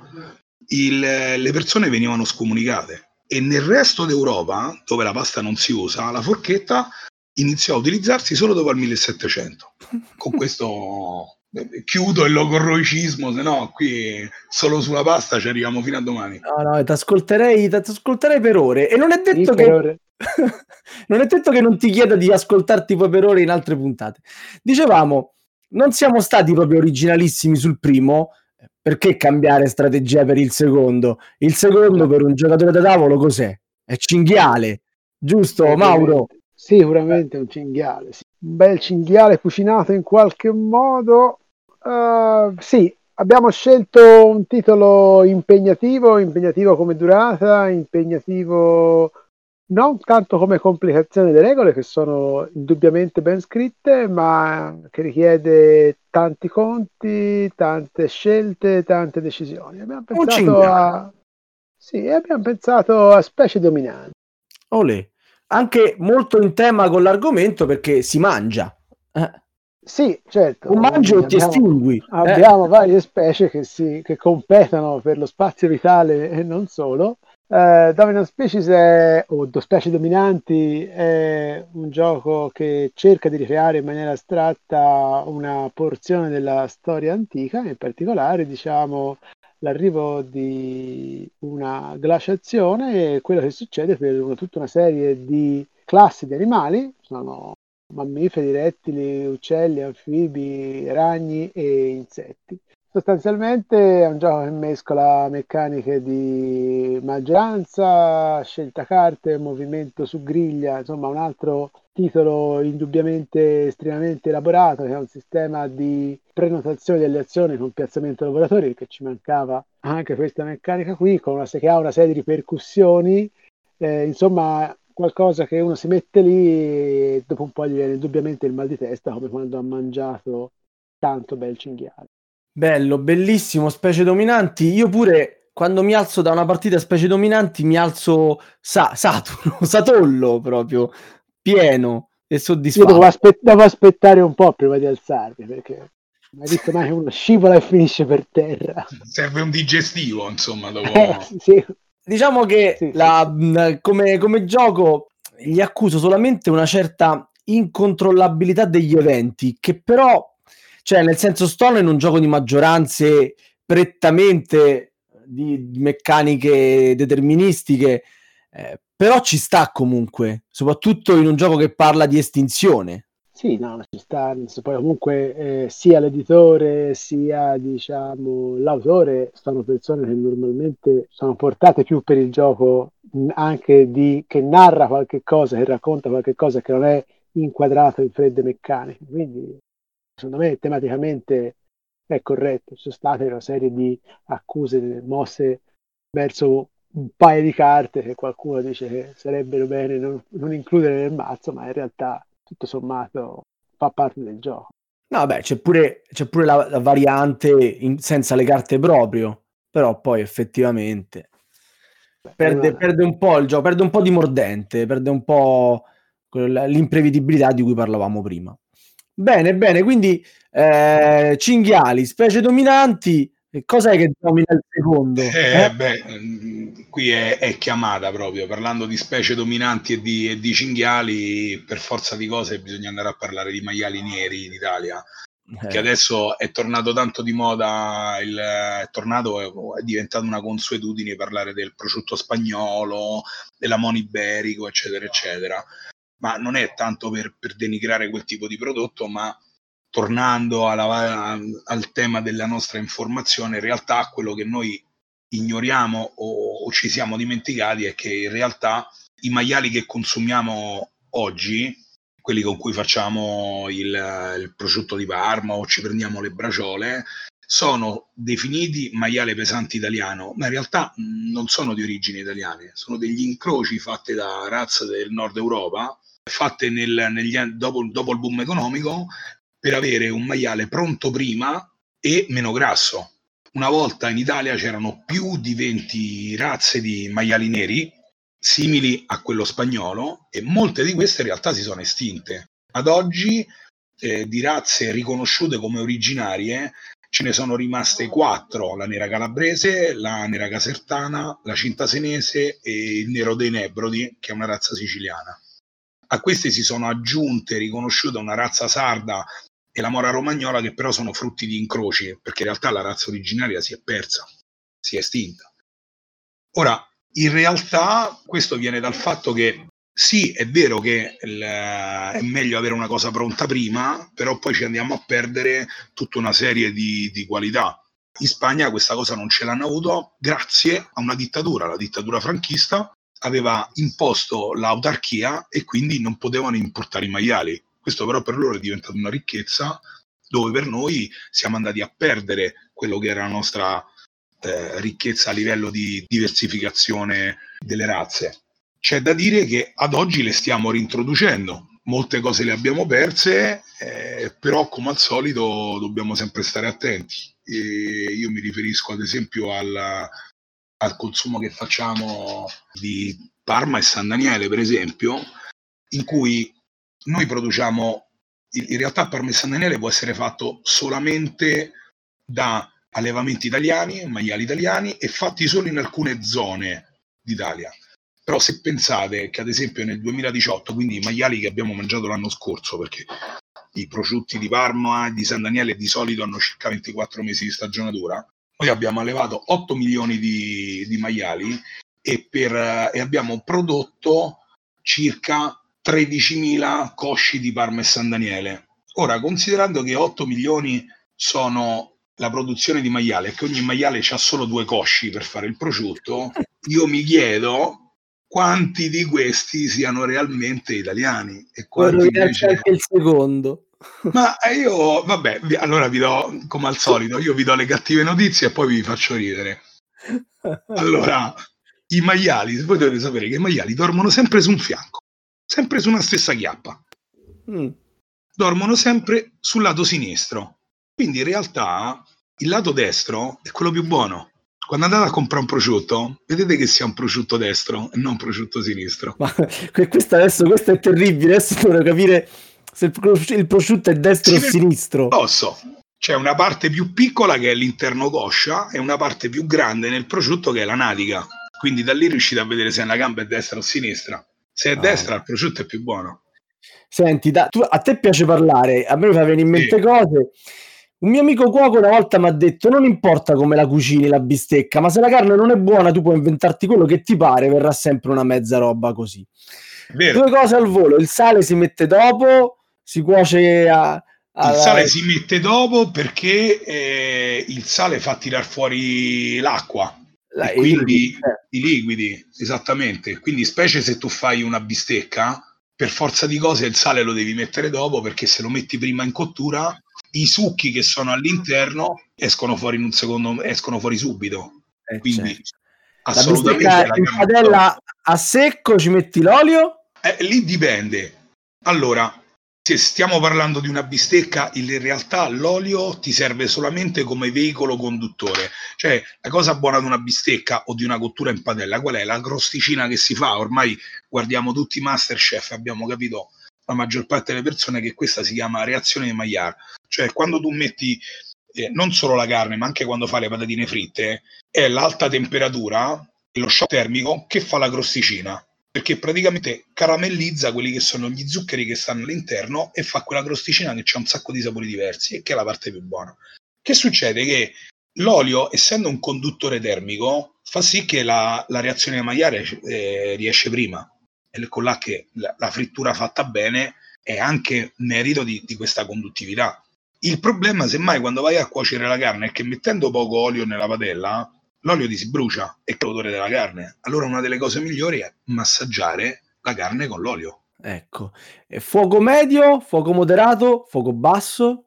[SPEAKER 5] il, le persone venivano scomunicate e nel resto d'Europa, dove la pasta non si usa, la forchetta iniziò a utilizzarsi solo dopo il 1700. Con questo eh, chiudo il logorroicismo, se no qui solo sulla pasta ci arriviamo fino a domani.
[SPEAKER 3] No, no, ti ascolterei, ascolterei per ore e non è detto sì, che... non è detto che non ti chieda di ascoltarti poi per ore in altre puntate. Dicevamo, non siamo stati proprio originalissimi sul primo, perché cambiare strategia per il secondo? Il secondo per un giocatore da tavolo cos'è? È cinghiale, giusto Mauro?
[SPEAKER 4] Sicuramente un cinghiale, sì. un bel cinghiale cucinato in qualche modo. Uh, sì, abbiamo scelto un titolo impegnativo, impegnativo come durata, impegnativo non tanto come complicazione delle regole che sono indubbiamente ben scritte, ma che richiede tanti conti, tante scelte, tante decisioni. Abbiamo pensato a sì, abbiamo pensato a specie dominanti.
[SPEAKER 3] Olè anche molto in tema con l'argomento perché si mangia. Eh.
[SPEAKER 4] Sì, certo.
[SPEAKER 3] O mangi o ti estingui.
[SPEAKER 4] Abbiamo eh. varie specie che, si, che competono per lo spazio vitale e non solo. Uh, Dominant Species è, o Do Specie Dominanti è un gioco che cerca di ricreare in maniera astratta una porzione della storia antica, in particolare diciamo l'arrivo di una glaciazione e quello che succede per una, tutta una serie di classi di animali, sono mammiferi, rettili, uccelli, anfibi, ragni e insetti. Sostanzialmente è un gioco che mescola meccaniche di maggioranza, scelta carte, movimento su griglia, insomma un altro titolo indubbiamente estremamente elaborato che è un sistema di prenotazione delle azioni con piazzamento lavoratori che ci mancava anche questa meccanica qui con una, che ha una serie di ripercussioni. Eh, insomma qualcosa che uno si mette lì e dopo un po' gli viene indubbiamente il mal di testa come quando ha mangiato tanto bel cinghiale
[SPEAKER 3] Bello, bellissimo, specie dominanti. Io pure quando mi alzo da una partita specie dominanti mi alzo sa- Saturno, Satollo proprio, pieno e soddisfatto.
[SPEAKER 4] Io devo, aspe- devo, aspettare un po' prima di alzarmi perché non hai visto mai che uno scivola e finisce per terra.
[SPEAKER 5] Serve un digestivo, insomma, dopo...
[SPEAKER 4] Eh, sì.
[SPEAKER 3] Diciamo che sì, la, sì. Come, come gioco gli accuso solamente una certa incontrollabilità degli eventi che però cioè, nel senso, sto in un gioco di maggioranze prettamente di, di meccaniche deterministiche, eh, però ci sta comunque, soprattutto in un gioco che parla di estinzione.
[SPEAKER 4] Sì, no, ci sta, poi comunque eh, sia l'editore sia diciamo l'autore sono persone che normalmente sono portate più per il gioco anche di che narra qualche cosa, che racconta qualche cosa che non è inquadrato in fredde meccaniche. Quindi secondo me tematicamente è corretto. Ci sono state una serie di accuse mosse verso un paio di carte che qualcuno dice che sarebbero bene non, non includere nel mazzo, ma in realtà tutto sommato fa parte del gioco.
[SPEAKER 3] No, beh, c'è pure, c'è pure la, la variante in, senza le carte proprio, però poi effettivamente perde, perde, un po' il gioco, perde un po' di mordente, perde un po' l'imprevedibilità di cui parlavamo prima. Bene, bene, quindi eh, cinghiali, specie dominanti, cos'è che domina il secondo?
[SPEAKER 5] Eh, eh? Beh, mm, qui è, è, chiamata proprio, parlando di specie dominanti e di, e di, cinghiali, per forza di cose bisogna andare a parlare di maiali neri in Italia, eh. che adesso è tornato tanto di moda, il, è tornato, è, è diventato una consuetudine parlare del prosciutto spagnolo, dell'amone iberico, eccetera, eccetera ma non è tanto per, per denigrare quel tipo di prodotto, ma tornando alla, al tema della nostra informazione, in realtà quello che noi ignoriamo o, o, ci siamo dimenticati è che in realtà i maiali che consumiamo oggi, quelli con cui facciamo il, il prosciutto di Parma o ci prendiamo le braciole, sono definiti maiale pesante italiano, ma in realtà non sono di origine italiane, sono degli incroci fatti da razze del nord Europa fatte nel, negli dopo, dopo il boom economico per avere un maiale pronto prima e meno grasso. Una volta in Italia c'erano più di 20 razze di maiali neri simili a quello spagnolo e molte di queste in realtà si sono estinte. Ad oggi eh, di razze riconosciute come originarie ce ne sono rimaste quattro, la nera calabrese, la nera casertana, la cinta senese e il nero dei Nebrodi, che è una razza siciliana. A queste si sono aggiunte, riconosciuta una razza sarda e la mora romagnola che però sono frutti di incroci, perché in realtà la razza originaria si è persa, si è estinta. Ora, in realtà questo viene dal fatto che sì, è vero che il, è meglio avere una cosa pronta prima, però poi ci andiamo a perdere tutta una serie di, di qualità. In Spagna questa cosa non ce l'hanno avuto grazie a una dittatura, la dittatura franchista, aveva imposto l'autarchia e quindi non potevano importare i maiali. Questo però per loro è diventato una ricchezza dove per noi siamo andati a perdere quello che era la nostra eh, ricchezza a livello di diversificazione delle razze. C'è da dire che ad oggi le stiamo rintroducendo, molte cose le abbiamo perse, eh, però come al solito dobbiamo sempre stare attenti. E io mi riferisco ad esempio alla, al consumo che facciamo di Parma e San Daniele, per esempio, in cui noi produciamo, in realtà Parma e San Daniele può essere fatto solamente da allevamenti italiani, maiali italiani e fatti solo in alcune zone d'Italia. Però se pensate che ad esempio nel 2018, quindi i maiali che abbiamo mangiato l'anno scorso, perché i prosciutti di Parma e di San Daniele di solito hanno circa 24 mesi di stagionatura, noi abbiamo allevato 8 milioni di, di maiali e, per, e abbiamo prodotto circa 13.000 cosci di Parma e San Daniele. Ora, considerando che 8 milioni sono la produzione di maiale e che ogni maiale ha solo due cosci per fare il prosciutto, io mi chiedo quanti di questi siano realmente italiani e quanti
[SPEAKER 3] invece... anche il secondo.
[SPEAKER 5] Ma io, vabbè, allora vi do, come al solito, io vi do le cattive notizie e poi vi faccio ridere. Allora, i maiali, voi dovete sapere che i maiali dormono sempre su un fianco, sempre su una stessa chiappa. Mm. Dormono sempre sul lato sinistro. Quindi in realtà il lato destro è quello più buono. Quando andate a comprare un prosciutto, vedete che sia un prosciutto destro e non un prosciutto sinistro.
[SPEAKER 3] Ma questo adesso questo è terribile, adesso devo capire se il prosciutto è destro o sinistro.
[SPEAKER 5] Posso. C'è una parte più piccola che è l'interno coscia e una parte più grande nel prosciutto che è la natica. Quindi da lì riuscite a vedere se una gamba è destra o sinistra. Se è ah. destra, il prosciutto è più buono.
[SPEAKER 3] Senti, da, tu, a te piace parlare, a me mi fa venire in mente sì. cose. Un mio amico cuoco una volta mi ha detto: Non importa come la cucini la bistecca, ma se la carne non è buona, tu puoi inventarti quello che ti pare, verrà sempre una mezza roba così. Vero. Due cose al volo: il sale si mette dopo, si cuoce a,
[SPEAKER 5] il sale si mette dopo perché eh, il sale fa tirar fuori l'acqua La, e quindi eh. i liquidi, esattamente. Quindi, specie se tu fai una bistecca, per forza di cose il sale lo devi mettere dopo perché se lo metti prima in cottura, i succhi che sono all'interno escono fuori in un secondo, escono fuori subito. Eh, quindi, certo.
[SPEAKER 3] assolutamente. La in padella a secco ci metti l'olio?
[SPEAKER 5] Eh, lì dipende. Allora, se stiamo parlando di una bistecca, in realtà l'olio ti serve solamente come veicolo conduttore. Cioè, la cosa buona di una bistecca o di una cottura in padella, qual è? La crosticina che si fa. Ormai guardiamo tutti i Masterchef, abbiamo capito la maggior parte delle persone che questa si chiama reazione di Maillard. Cioè, quando tu metti eh, non solo la carne, ma anche quando fai le patatine fritte, è l'alta temperatura, lo shock termico che fa la crosticina perché praticamente caramellizza quelli che sono gli zuccheri che stanno all'interno e fa quella crosticina che ha un sacco di sapori diversi e che è la parte più buona. Che succede? Che l'olio, essendo un conduttore termico, fa sì che la, la reazione magliare eh, riesce prima. E con là che la, la, frittura fatta bene è anche merito di, di questa conduttività. Il problema, semmai, quando vai a cuocere la carne è che mettendo poco olio nella padella, l'olio ti si brucia e che l'odore della carne. Allora una delle cose migliori è massaggiare la carne con l'olio.
[SPEAKER 3] Ecco, e fuoco medio, fuoco moderato, fuoco basso?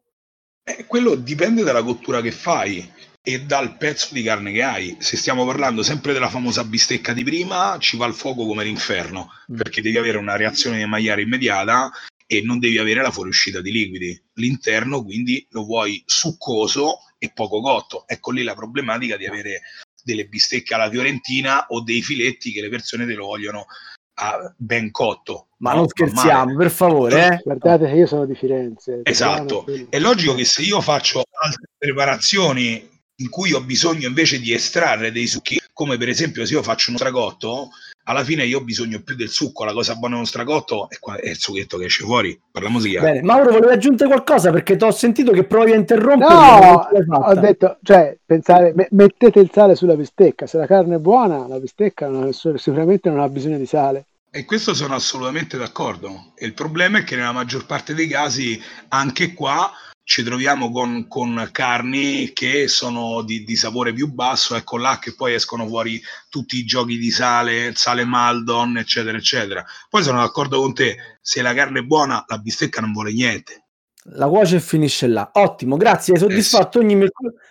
[SPEAKER 5] Eh, quello dipende dalla cottura che fai e dal pezzo di carne che hai. Se stiamo parlando sempre della famosa bistecca di prima, ci va il fuoco come l'inferno, mm. perché devi avere una reazione di magliare immediata e non devi avere la fuoriuscita di liquidi. L'interno quindi lo vuoi succoso e poco cotto. Ecco lì la problematica di avere delle bistecche alla fiorentina o dei filetti che le persone te lo vogliono a ben cotto.
[SPEAKER 3] Ma no, non scherziamo, per favore. Eh?
[SPEAKER 4] Guardate che io sono di Firenze.
[SPEAKER 5] Esatto. È logico che se io faccio altre preparazioni in cui ho bisogno invece di estrarre dei succhi, come per esempio se io faccio uno stragotto, alla fine io ho bisogno più del succo, la cosa buona uno stragotto è, qua, è il succhetto che esce fuori, parliamo di
[SPEAKER 3] Bene, Mauro volevi aggiungere qualcosa perché ti ho sentito che provi a interrompere.
[SPEAKER 4] No, ho detto, cioè, pensare, me, mettete il sale sulla bistecca, se la carne è buona, la bistecca non, sicuramente non ha bisogno di sale.
[SPEAKER 5] E questo sono assolutamente d'accordo. E il problema è che nella maggior parte dei casi, anche qua, ci troviamo con, con carni che sono di, di, sapore più basso, ecco là che poi escono fuori tutti i giochi di sale, sale Maldon, eccetera, eccetera. Poi sono d'accordo con te, se la carne è buona, la bistecca non vuole niente.
[SPEAKER 3] La cuoce e finisce là. Ottimo, grazie, hai soddisfatto ogni mia,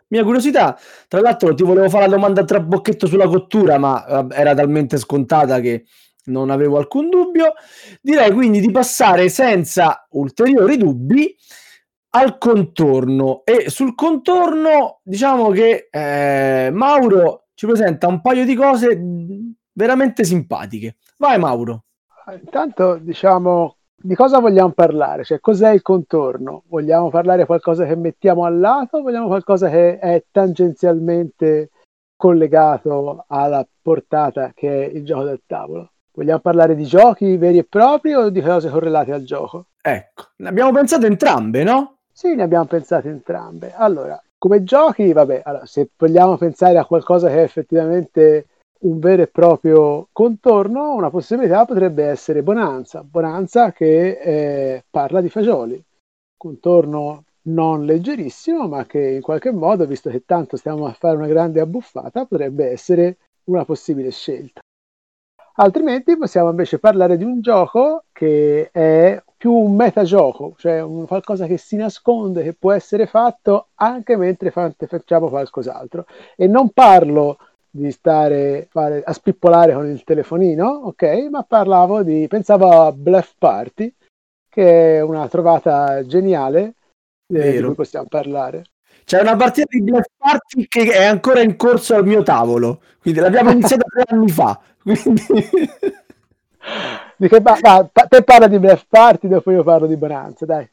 [SPEAKER 3] mia curiosità. Tra l'altro ti volevo fare la domanda a trabocchetto sulla cottura, ma eh, era talmente scontata che non avevo alcun dubbio. Direi quindi di passare senza ulteriori dubbi al contorno e sul contorno diciamo che eh, Mauro ci presenta un paio di cose veramente simpatiche. Vai Mauro.
[SPEAKER 4] Intanto diciamo di cosa vogliamo parlare? Cioè cos'è il contorno? Vogliamo parlare qualcosa che mettiamo al lato? Vogliamo qualcosa che è tangenzialmente collegato alla portata che è il gioco del tavolo? Vogliamo parlare di giochi veri e propri o di cose correlate al gioco?
[SPEAKER 3] Ecco, abbiamo pensato entrambe, no?
[SPEAKER 4] Sì, ne abbiamo pensate entrambe. Allora, come giochi, vabbè, allora, se vogliamo pensare a qualcosa che è effettivamente un vero e proprio contorno, una possibilità potrebbe essere Bonanza. Bonanza che eh, parla di fagioli. Contorno non leggerissimo, ma che in qualche modo, visto che tanto stiamo a fare una grande abbuffata, potrebbe essere una possibile scelta. Altrimenti possiamo invece parlare di un gioco che è più un metagioco, cioè un qualcosa che si nasconde, che può essere fatto anche mentre facciamo qualcos'altro. E non parlo di stare fare, a spippolare con il telefonino, ok? Ma parlavo di, pensavo a Bluff Party, che è una trovata geniale eh, di cui possiamo parlare.
[SPEAKER 3] C'è una partita di Bluff Party che è ancora in corso al mio tavolo, quindi l'abbiamo iniziata tre anni fa. Quindi...
[SPEAKER 4] Di che pa- va, te parla di Bluff Party, dopo io parlo di Bonanza, dai.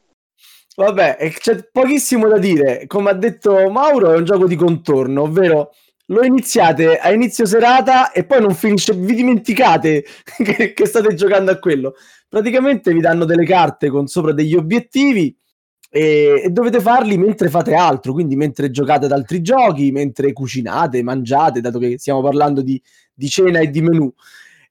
[SPEAKER 3] Vabbè, c'è pochissimo da dire. Come ha detto Mauro, è un gioco di contorno, ovvero lo iniziate a inizio serata e poi non finisce, vi dimenticate che, che, state giocando a quello. Praticamente vi danno delle carte con sopra degli obiettivi e, e, dovete farli mentre fate altro, quindi mentre giocate ad altri giochi, mentre cucinate, mangiate, dato che stiamo parlando di, di cena e di menù.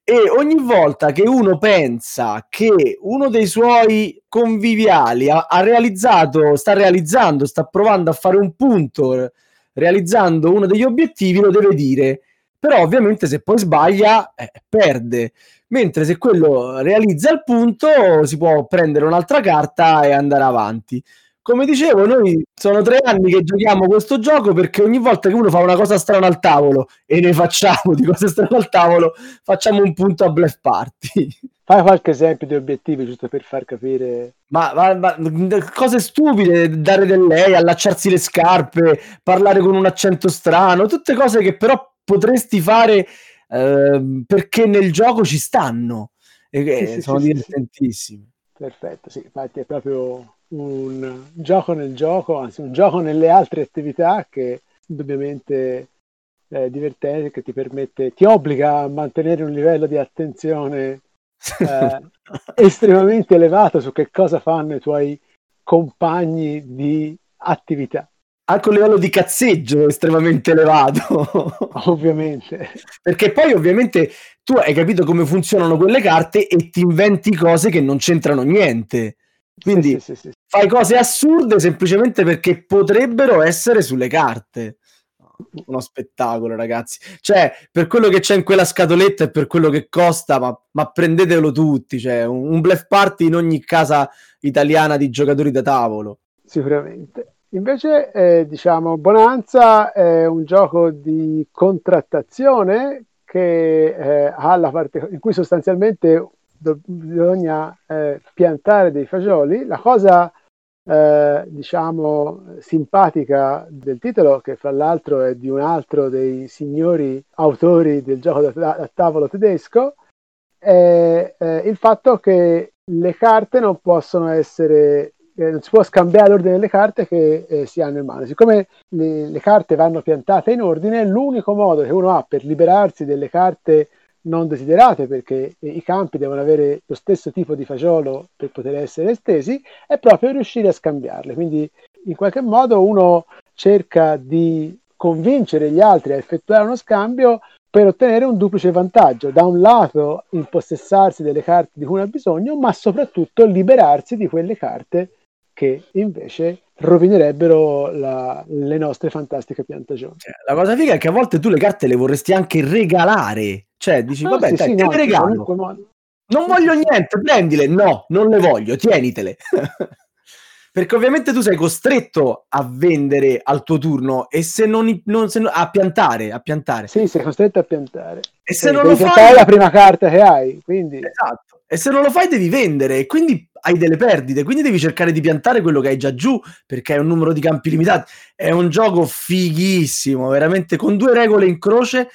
[SPEAKER 3] E ogni volta che uno pensa che uno dei suoi conviviali ha, ha, realizzato, sta realizzando, sta provando a fare un punto, realizzando uno degli obiettivi, lo deve dire. Però ovviamente se poi sbaglia, eh, perde. Mentre se quello realizza il punto, si può prendere un'altra carta e andare avanti come dicevo, noi sono tre anni che giochiamo questo gioco perché ogni volta che uno fa una cosa strana al tavolo e ne facciamo di cose strane al tavolo, facciamo un punto a Bluff Party.
[SPEAKER 4] Fai qualche esempio di obiettivi giusto per far capire.
[SPEAKER 3] Ma, ma, ma, cose stupide, dare del lei, allacciarsi le scarpe, parlare con un accento strano, tutte cose che però potresti fare eh, perché nel gioco ci stanno e che sì, sono sì, divertentissime. Sì,
[SPEAKER 4] Perfetto, sì, infatti è proprio un gioco nel gioco, anzi un gioco nelle altre attività che indubbiamente è divertente, che ti permette, ti obbliga a mantenere un livello di attenzione eh, estremamente elevato su che cosa fanno i tuoi compagni di attività.
[SPEAKER 3] Anche un livello di cazzeggio estremamente elevato.
[SPEAKER 4] ovviamente.
[SPEAKER 3] Perché poi ovviamente tu hai capito come funzionano quelle carte e ti inventi cose che non c'entrano niente. Quindi sì, sì, sì, fai cose assurde semplicemente perché potrebbero essere sulle carte. Uno spettacolo, ragazzi. Cioè, per quello che c'è in quella scatoletta e per quello che costa, ma, ma prendetelo tutti. Cioè, un, un bluff party in ogni casa italiana di giocatori da tavolo.
[SPEAKER 4] Sicuramente. Invece, eh, diciamo, Bonanza è un gioco di contrattazione che eh, ha la parte in cui sostanzialmente do- bisogna eh, piantare dei fagioli. La cosa eh, diciamo simpatica del titolo, che fra l'altro è di un altro dei signori autori del gioco da, da tavolo tedesco, è eh, il fatto che le carte non possono essere eh, non si può scambiare l'ordine delle carte che eh, si hanno in mano. Siccome le, le, carte vanno piantate in ordine, l'unico modo che uno ha per liberarsi delle carte non desiderate perché i campi devono avere lo stesso tipo di fagiolo per poter essere estesi, è proprio riuscire a scambiarle. Quindi in qualche modo uno cerca di convincere gli altri a effettuare uno scambio per ottenere un duplice vantaggio. Da un lato impossessarsi delle carte di cui ha bisogno, ma soprattutto liberarsi di quelle carte che invece rovinerebbero la, le nostre fantastiche piantagioni.
[SPEAKER 3] Cioè, la cosa figa è che a volte tu le carte le vorresti anche regalare, cioè dici ah, vabbè sì, dai, sì, te no, le regalo. Non voglio niente, prendile. No, non le voglio, tienitele. Perché ovviamente tu sei costretto a vendere al tuo turno e se non, non se no, a piantare, a piantare.
[SPEAKER 4] Sì, sei costretto a piantare.
[SPEAKER 3] E se non lo fai
[SPEAKER 4] è la prima carta che hai, quindi
[SPEAKER 3] Esatto. E se non lo fai devi vendere e quindi hai delle perdite, quindi devi cercare di piantare quello che hai già giù perché hai un numero di campi limitati. È un gioco fighissimo, veramente con due regole in croce,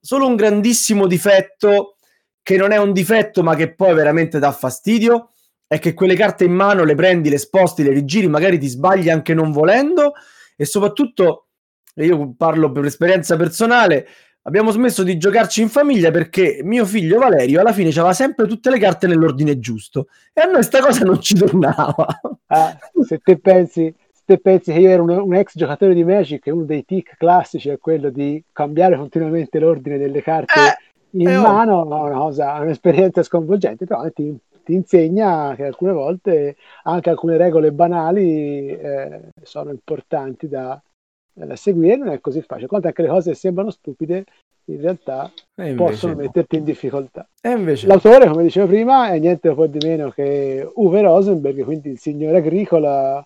[SPEAKER 3] solo un grandissimo difetto che non è un difetto ma che poi veramente dà fastidio è che quelle carte in mano le prendi, le sposti, le rigiri, magari ti sbagli anche non volendo e soprattutto io parlo per esperienza personale, abbiamo smesso di giocarci in famiglia perché mio figlio Valerio alla fine aveva sempre tutte le carte nell'ordine giusto e a noi sta cosa non ci tornava.
[SPEAKER 4] Ah, se te pensi, se te pensi che io ero un, un, ex giocatore di Magic, uno dei tic classici è quello di cambiare continuamente l'ordine delle carte eh, in mano, oh. una cosa, un'esperienza sconvolgente, però ti, ti, insegna che alcune volte anche alcune regole banali eh, sono importanti da, da seguire non è così facile. Conta che le cose sembrano stupide, in realtà possono metterti in difficoltà.
[SPEAKER 3] Invece...
[SPEAKER 4] L'autore, come dicevo prima, è niente po' di meno che Uwe Rosenberg, quindi il signor agricola,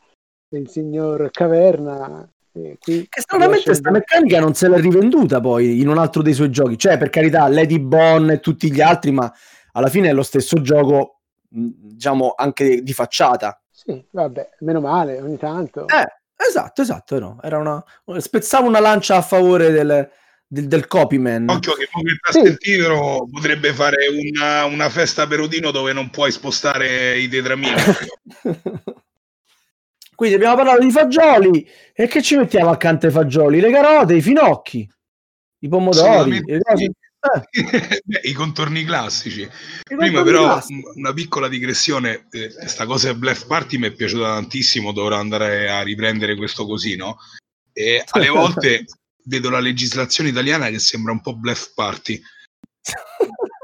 [SPEAKER 4] il signor caverna.
[SPEAKER 3] Che stranamente questa meccanica non se l'è rivenduta poi in un altro dei suoi giochi, cioè per carità Lady Bon e tutti gli altri, ma alla fine è lo stesso gioco, diciamo anche di facciata.
[SPEAKER 4] Sì, vabbè, meno male ogni tanto.
[SPEAKER 3] Eh, Esatto, esatto, no. Era una... Spezzava una lancia a favore del, del, del copyman.
[SPEAKER 5] Occhio che il sì. potrebbe fare una, una, festa per Odino dove non puoi spostare i tetramini.
[SPEAKER 3] Quindi abbiamo parlato di fagioli e che ci mettiamo accanto ai fagioli? Le carote, i finocchi, i pomodori, le cose...
[SPEAKER 5] Eh. I contorni classici. I Prima contorni però classici. una piccola digressione, eh, questa cosa del Black Party mi è piaciuta tantissimo, dovrò andare a riprendere questo cosino. E alle volte vedo la legislazione italiana che sembra un po' Black Party.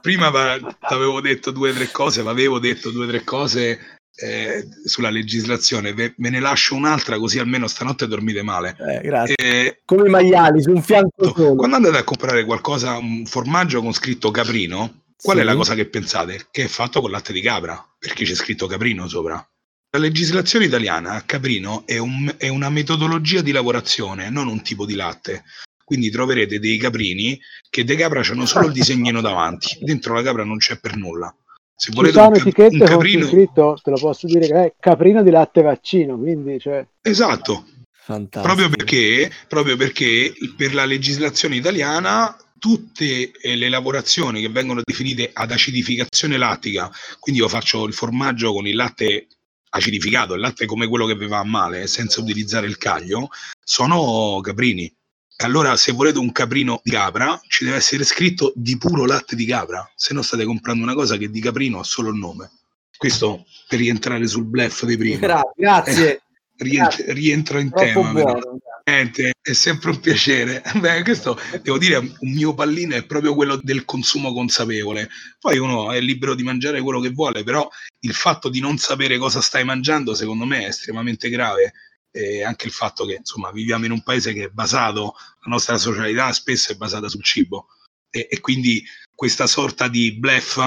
[SPEAKER 5] prima ti avevo detto due o tre cose, avevo detto due o tre cose eh, sulla legislazione, ve, ve, ne lascio un'altra così almeno stanotte dormite male.
[SPEAKER 3] Eh, grazie. Eh, Come i maiali su un fianco
[SPEAKER 5] solo. Quando andate a comprare qualcosa, un formaggio con scritto caprino, qual sì. è la cosa che pensate? Che è fatto con latte di capra, perché c'è scritto caprino sopra. La legislazione italiana caprino è, un, è una metodologia di lavorazione, non un tipo di latte. Quindi troverete dei caprini che dei capra hanno solo il disegnino davanti, dentro la capra non c'è per nulla.
[SPEAKER 4] Se volete Ci sono un, etichette un caprino... con scritto, te lo posso dire, che è caprino di latte vaccino, quindi cioè...
[SPEAKER 5] Esatto. Fantastico. Proprio perché, proprio perché per la legislazione italiana tutte eh, le lavorazioni che vengono definite ad acidificazione lattica, quindi io faccio il formaggio con il latte acidificato, il latte come quello che vi va a male, senza utilizzare il caglio, sono caprini. Allora, se volete un caprino di capra, ci deve essere scritto di puro latte di capra, se no state comprando una cosa che di caprino ha solo il nome. Questo per rientrare sul bluff di prima.
[SPEAKER 3] Gra- grazie.
[SPEAKER 5] Eh, rientro, rientro in Troppo tema. Buono, Niente, è sempre un piacere. Beh, questo devo dire, un mio pallino è proprio quello del consumo consapevole. Poi uno è libero di mangiare quello che vuole, però il fatto di non sapere cosa stai mangiando, secondo me, è estremamente grave e anche il fatto che insomma viviamo in un paese che è basato, la nostra socialità spesso è basata sul cibo e, e quindi questa sorta di bluff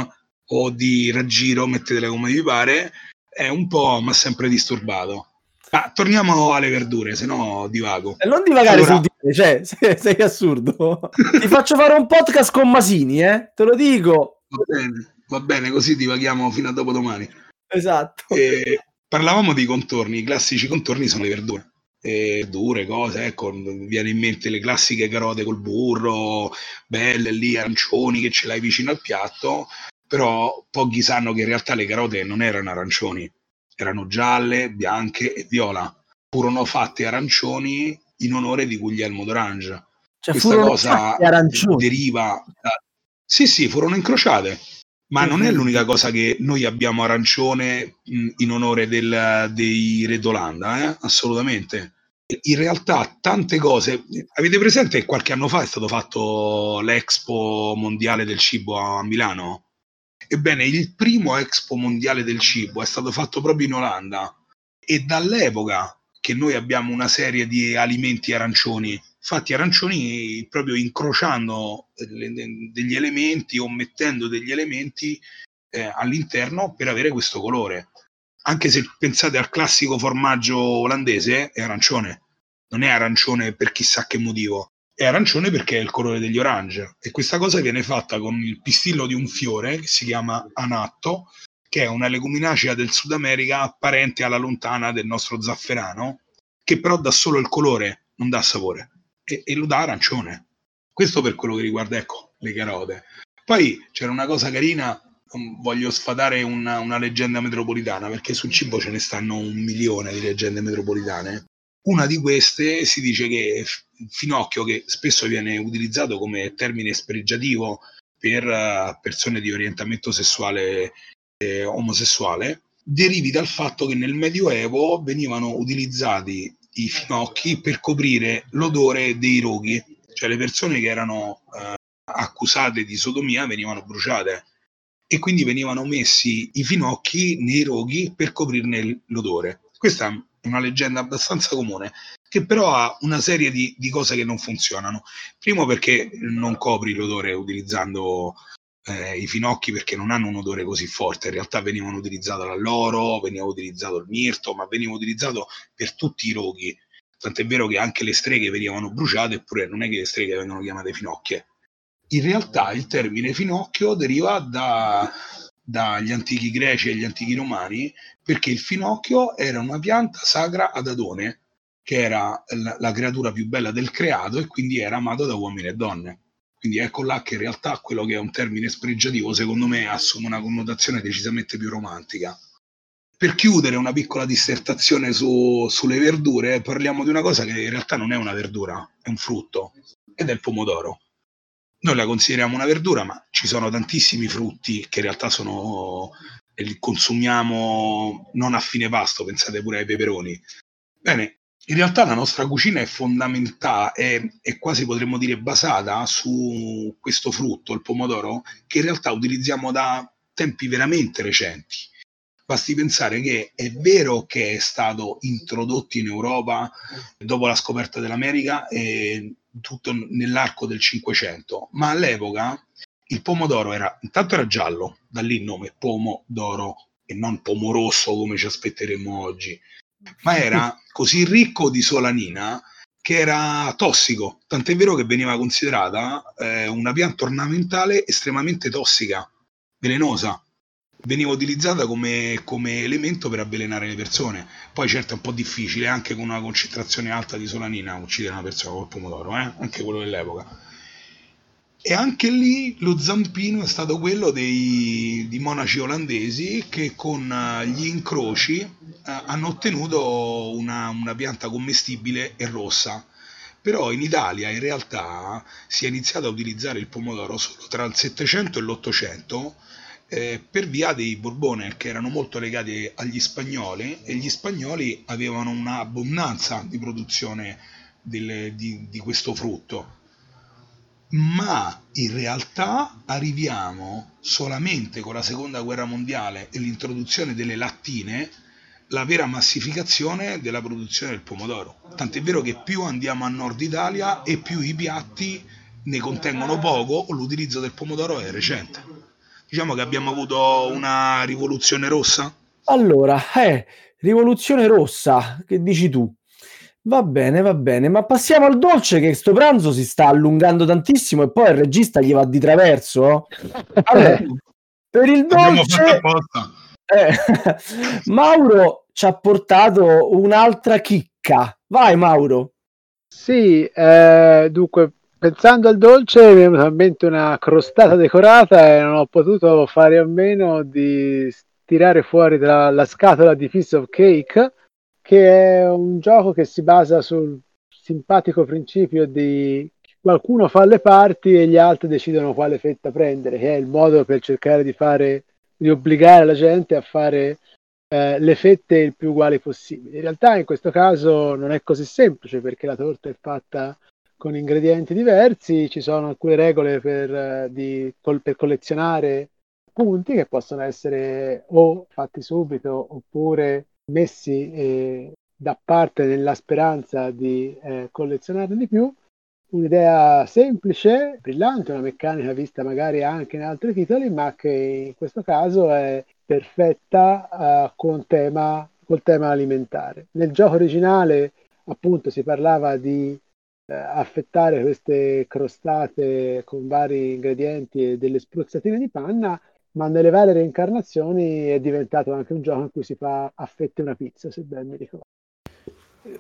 [SPEAKER 5] o di raggiro, mettetele come vi pare, è un po' mi ha sempre disturbato. Ma torniamo alle verdure, se no divago.
[SPEAKER 3] E non divagare allora... sul dire, cioè, sei, sei assurdo. Ti faccio fare un podcast con Masini, eh? Te lo dico.
[SPEAKER 5] Va bene, va bene, così divaghiamo fino a dopodomani.
[SPEAKER 3] Esatto.
[SPEAKER 5] E Parlavamo di contorni, i classici contorni sono le verdure. E verdure, cose, ecco, viene in mente le classiche carote col burro, belle lì, arancioni che ce l'hai vicino al piatto, però pochi sanno che in realtà le carote non erano arancioni, erano gialle, bianche e viola. Furono fatte arancioni in onore di Guglielmo d'Orange. Cioè, Questa cosa deriva da... Sì, sì, furono incrociate ma non è l'unica cosa che noi abbiamo arancione in onore del, dei Re d'Olanda, eh? assolutamente. In realtà tante cose, avete presente che qualche anno fa è stato fatto l'Expo mondiale del cibo a Milano? Ebbene, il primo Expo mondiale del cibo è stato fatto proprio in Olanda e dall'epoca che noi abbiamo una serie di alimenti arancioni fatti arancioni proprio incrociando degli elementi o mettendo degli elementi eh, all'interno per avere questo colore. Anche se pensate al classico formaggio olandese, è arancione. Non è arancione per chissà che motivo, è arancione perché è il colore degli orange. E questa cosa viene fatta con il pistillo di un fiore che si chiama anatto, che è una leguminacea del Sud America apparente alla lontana del nostro zafferano, che però dà solo il colore, non dà sapore e, e lo dà arancione. Questo per quello che riguarda ecco, le carote. Poi c'era una cosa carina, voglio sfatare una, una, leggenda metropolitana, perché sul cibo ce ne stanno un milione di leggende metropolitane. Una di queste si dice che finocchio, che spesso viene utilizzato come termine spregiativo per uh, persone di orientamento sessuale eh, omosessuale, derivi dal fatto che nel Medioevo venivano utilizzati i finocchi per coprire l'odore dei roghi, cioè le persone che erano eh, accusate di sodomia venivano bruciate e quindi venivano messi i finocchi nei roghi per coprirne l'odore. Questa è una leggenda abbastanza comune, che però ha una serie di, di cose che non funzionano. Primo perché non copri l'odore utilizzando eh, i finocchi perché non hanno un odore così forte, in realtà venivano utilizzati l'alloro, veniva utilizzato il mirto, ma veniva utilizzato per tutti i roghi. Tant'è vero che anche le streghe venivano bruciate, eppure non è che le streghe vengono chiamate finocchie. In realtà il termine finocchio deriva da, dagli antichi greci e gli antichi romani, perché il finocchio era una pianta sacra ad Adone, che era la, la creatura più bella del creato e quindi era amato da uomini e donne quindi ecco là che in realtà quello che è un termine spregiativo, secondo me, assume una connotazione decisamente più romantica. Per chiudere una piccola dissertazione su, sulle verdure, parliamo di una cosa che in realtà non è una verdura, è un frutto, ed è il pomodoro. Noi la consideriamo una verdura, ma ci sono tantissimi frutti che in realtà sono li consumiamo non a fine pasto, pensate pure ai peperoni. Bene, in realtà la nostra cucina è fondamentale, è, è, quasi potremmo dire basata su questo frutto, il pomodoro, che in realtà utilizziamo da tempi veramente recenti. Basti pensare che è vero che è stato introdotto in Europa dopo la scoperta dell'America, e tutto nell'arco del Cinquecento, ma all'epoca il pomodoro era intanto era giallo, da lì il nome pomodoro e non pomorosso come ci aspetteremmo oggi ma era così ricco di solanina che era tossico, tant'è vero che veniva considerata eh, una pianta ornamentale estremamente tossica, velenosa. Veniva utilizzata come, come, elemento per avvelenare le persone. Poi certo è un po' difficile, anche con una concentrazione alta di solanina, uccidere una persona col pomodoro, eh? anche quello dell'epoca e anche lì lo zampino è stato quello dei, di monaci olandesi che con eh, gli incroci eh, hanno ottenuto una, una pianta commestibile e rossa. Però in Italia in realtà si è iniziato a utilizzare il pomodoro solo tra il 700 e l'800 eh, per via dei Borbone che erano molto legati agli spagnoli e gli spagnoli avevano un'abbondanza di produzione del, di, di questo frutto ma in realtà arriviamo solamente con la seconda guerra mondiale e l'introduzione delle lattine la vera massificazione della produzione del pomodoro. Tant'è vero che più andiamo a nord Italia e più i piatti ne contengono poco o l'utilizzo del pomodoro è recente. Diciamo che abbiamo avuto una rivoluzione rossa?
[SPEAKER 3] Allora, eh, rivoluzione rossa, che dici tu? Va bene, va bene, ma passiamo al dolce che sto pranzo si sta allungando tantissimo e poi il regista gli va di traverso. Allora, per il dolce eh, Mauro ci ha portato un'altra chicca. Vai Mauro.
[SPEAKER 4] Sì, eh, dunque pensando al dolce mi è venuta in mente una crostata decorata e non ho potuto fare a meno di tirare fuori dalla scatola di Piece of Cake che è un gioco che si basa sul simpatico principio di qualcuno fa le parti e gli altri decidono quale fetta prendere, che è il modo per cercare di fare di obbligare la gente a fare eh, le fette il più uguali possibile. In realtà in questo caso non è così semplice perché la torta è fatta con ingredienti diversi, ci sono alcune regole per, eh, di, per collezionare punti che possono essere o fatti subito oppure messi eh, da parte nella speranza di eh, collezionarne di più. Un'idea semplice, brillante, una meccanica vista magari anche in altri titoli, ma che in questo caso è perfetta uh, con tema, col tema alimentare. Nel gioco originale, appunto, si parlava di eh, affettare queste crostate con vari ingredienti e delle spruzzatine di panna ma nelle varie reincarnazioni è diventato anche un gioco in cui si fa a fette una pizza, se ben mi ricordo.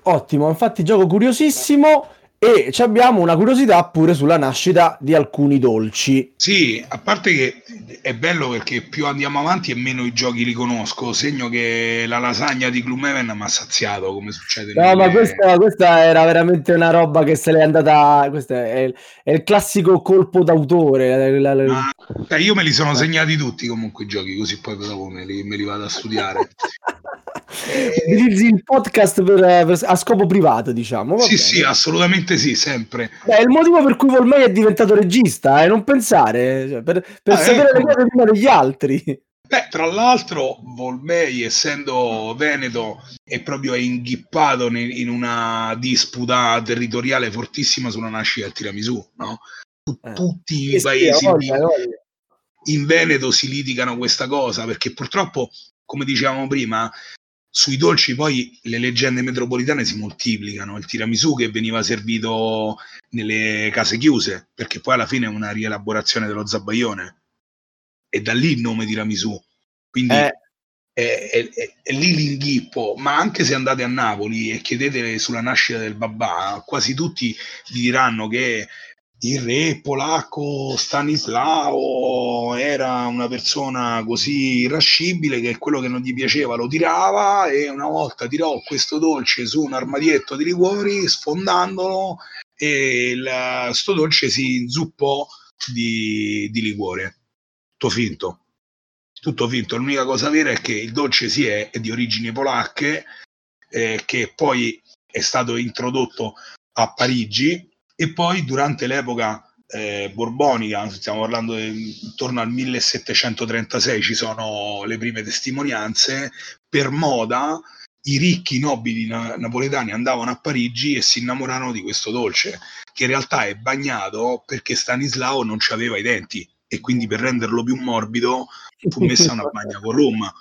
[SPEAKER 3] Ottimo, infatti gioco curiosissimo e abbiamo una curiosità pure sulla nascita di alcuni dolci.
[SPEAKER 5] Sì, a parte che è bello perché più andiamo avanti e meno i giochi li conosco, segno che la lasagna di Gloomhaven mi ha saziato come succede.
[SPEAKER 3] No, ma questa, questa, era veramente una roba che se l'è andata, questo è il, è il classico colpo d'autore.
[SPEAKER 5] La, la... Ma, cioè, io me li sono segnati tutti comunque i giochi, così poi dopo me li, me li vado a studiare.
[SPEAKER 3] Utilizzi il podcast per, per, a scopo privato, diciamo.
[SPEAKER 5] Va sì, bene. sì, assolutamente sì, sempre.
[SPEAKER 3] Beh, è il motivo per cui Volmei è diventato regista, eh, non pensare, cioè, per, per ah, sapere ecco. le cose prima degli altri.
[SPEAKER 5] Beh, tra l'altro, Volmei, essendo veneto, è proprio inghippato in una disputa territoriale fortissima sulla nascita del tiramisù, no? Eh. Tutti eh, i paesi sì, voglia, voglia. in Veneto si litigano questa cosa perché purtroppo, come dicevamo prima, sui dolci poi le leggende metropolitane si moltiplicano, il tiramisù che veniva servito nelle case chiuse, perché poi alla fine è una rielaborazione dello zabaione, e da lì il nome tiramisù. Quindi eh. è, è, è, è, lì l'inghippo, ma anche se andate a Napoli e chiedete sulla nascita del babà, quasi tutti vi diranno che il re polacco Stanislao era una persona così irascibile che quello che non gli piaceva lo tirava e una volta tirò questo dolce su un armadietto di liquori sfondandolo e il, sto dolce si inzuppò di, di liquore. Tutto finto. Tutto finto. L'unica cosa vera è che il dolce si è, è di origini polacche, eh, che poi è stato introdotto a Parigi e poi durante l'epoca eh, borbonica, stiamo parlando di, intorno al 1736, ci sono le prime testimonianze, per moda i ricchi nobili na- napoletani andavano a Parigi e si innamorarono di questo dolce, che in realtà è bagnato perché Stanislao non aveva i denti e quindi per renderlo più morbido fu messa una bagna con Roma.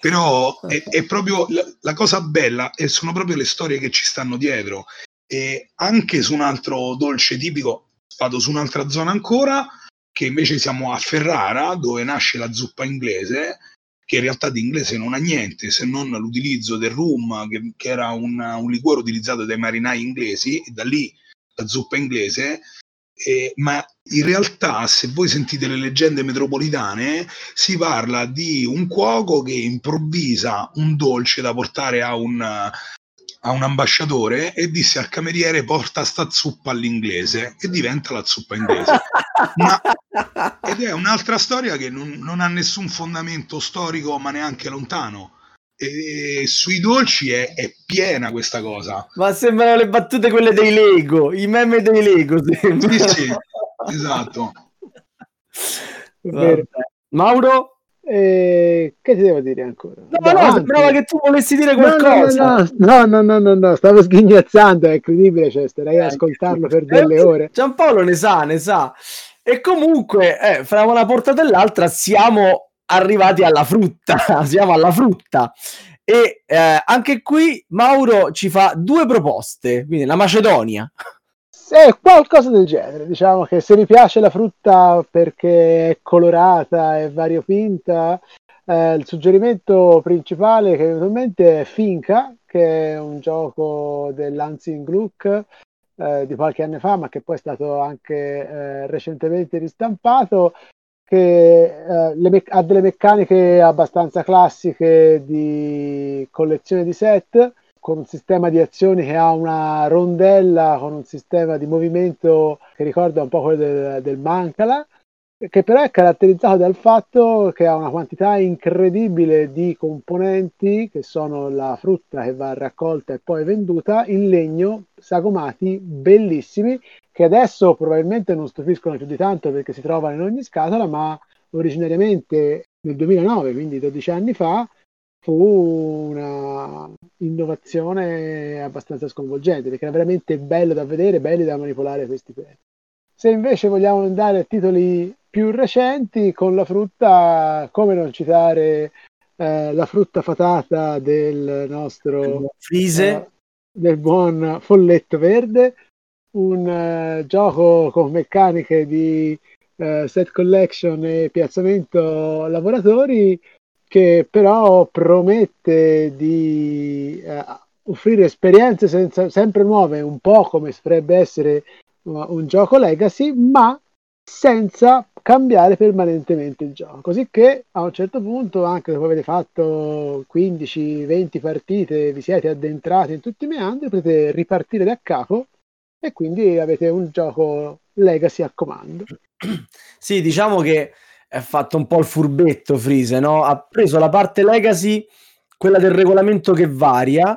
[SPEAKER 5] Però è, è proprio la, la, cosa bella e sono proprio le storie che ci stanno dietro. E anche su un altro dolce tipico, vado su un'altra zona ancora, che invece siamo a Ferrara, dove nasce la zuppa inglese, che in realtà di inglese non ha niente se non l'utilizzo del rum, che, che era un, un, liquore utilizzato dai marinai inglesi, e da lì la zuppa inglese. Eh, ma in realtà, se voi sentite le leggende metropolitane, si parla di un cuoco che improvvisa un dolce da portare a un, a un ambasciatore e disse al cameriere porta sta zuppa all'inglese e diventa la zuppa inglese. ma, ed è un'altra storia che non, non, ha nessun fondamento storico ma neanche lontano. E sui dolci è, è, piena questa cosa.
[SPEAKER 3] Ma sembrano le battute quelle dei Lego, i meme dei Lego.
[SPEAKER 5] Sì, sì, esatto.
[SPEAKER 3] Mauro?
[SPEAKER 4] Eh, che ti devo dire ancora?
[SPEAKER 3] No, no, sembrava che tu volessi dire qualcosa.
[SPEAKER 4] No, no, no, no, no, stavo sghignazzando, è incredibile, cioè, starei ad ascoltarlo per delle ore.
[SPEAKER 3] Giampaolo ne sa, ne sa. E comunque, eh, fra una portata e l'altra siamo arrivati alla frutta, siamo alla frutta. E eh, anche qui Mauro ci fa due proposte, quindi la Macedonia.
[SPEAKER 4] È qualcosa del genere, diciamo che se mi piace la frutta perché è colorata e variopinta, eh, il suggerimento principale che mi in mente è Finca, che è un gioco dell'Hansing Gluck eh, di qualche anno fa, ma che poi è stato anche eh, recentemente ristampato, che eh, me- ha delle meccaniche abbastanza classiche di collezione di set con un sistema di azioni che ha una rondella con un sistema di movimento che ricorda un po' quello del, del Mancala, che però è caratterizzato dal fatto che ha una quantità incredibile di componenti, che sono la frutta che va raccolta e poi venduta, in legno, sagomati, bellissimi, che adesso probabilmente non stupiscono più di tanto perché si trovano in ogni scatola, ma originariamente nel 2009, quindi 12 anni fa, fu una innovazione abbastanza sconvolgente perché era veramente bello da vedere, belli da manipolare questi pezzi. Se invece vogliamo andare a titoli più recenti, con la frutta, come non citare eh, la frutta fatata del nostro
[SPEAKER 3] Frise,
[SPEAKER 4] eh, del buon folletto verde, un eh, gioco con meccaniche di eh, set collection e piazzamento lavoratori che però promette di eh, offrire esperienze senza, sempre nuove, un po' come dovrebbe essere uh, un gioco legacy, ma senza cambiare permanentemente il gioco. Così che a un certo punto, anche dopo avete fatto 15-20 partite, vi siete addentrati in tutti i meandri, potete ripartire da capo e quindi avete un gioco legacy a comando.
[SPEAKER 3] Sì, diciamo che è fatto un po' il furbetto Frise, no? Ha preso la parte legacy, quella del regolamento che varia,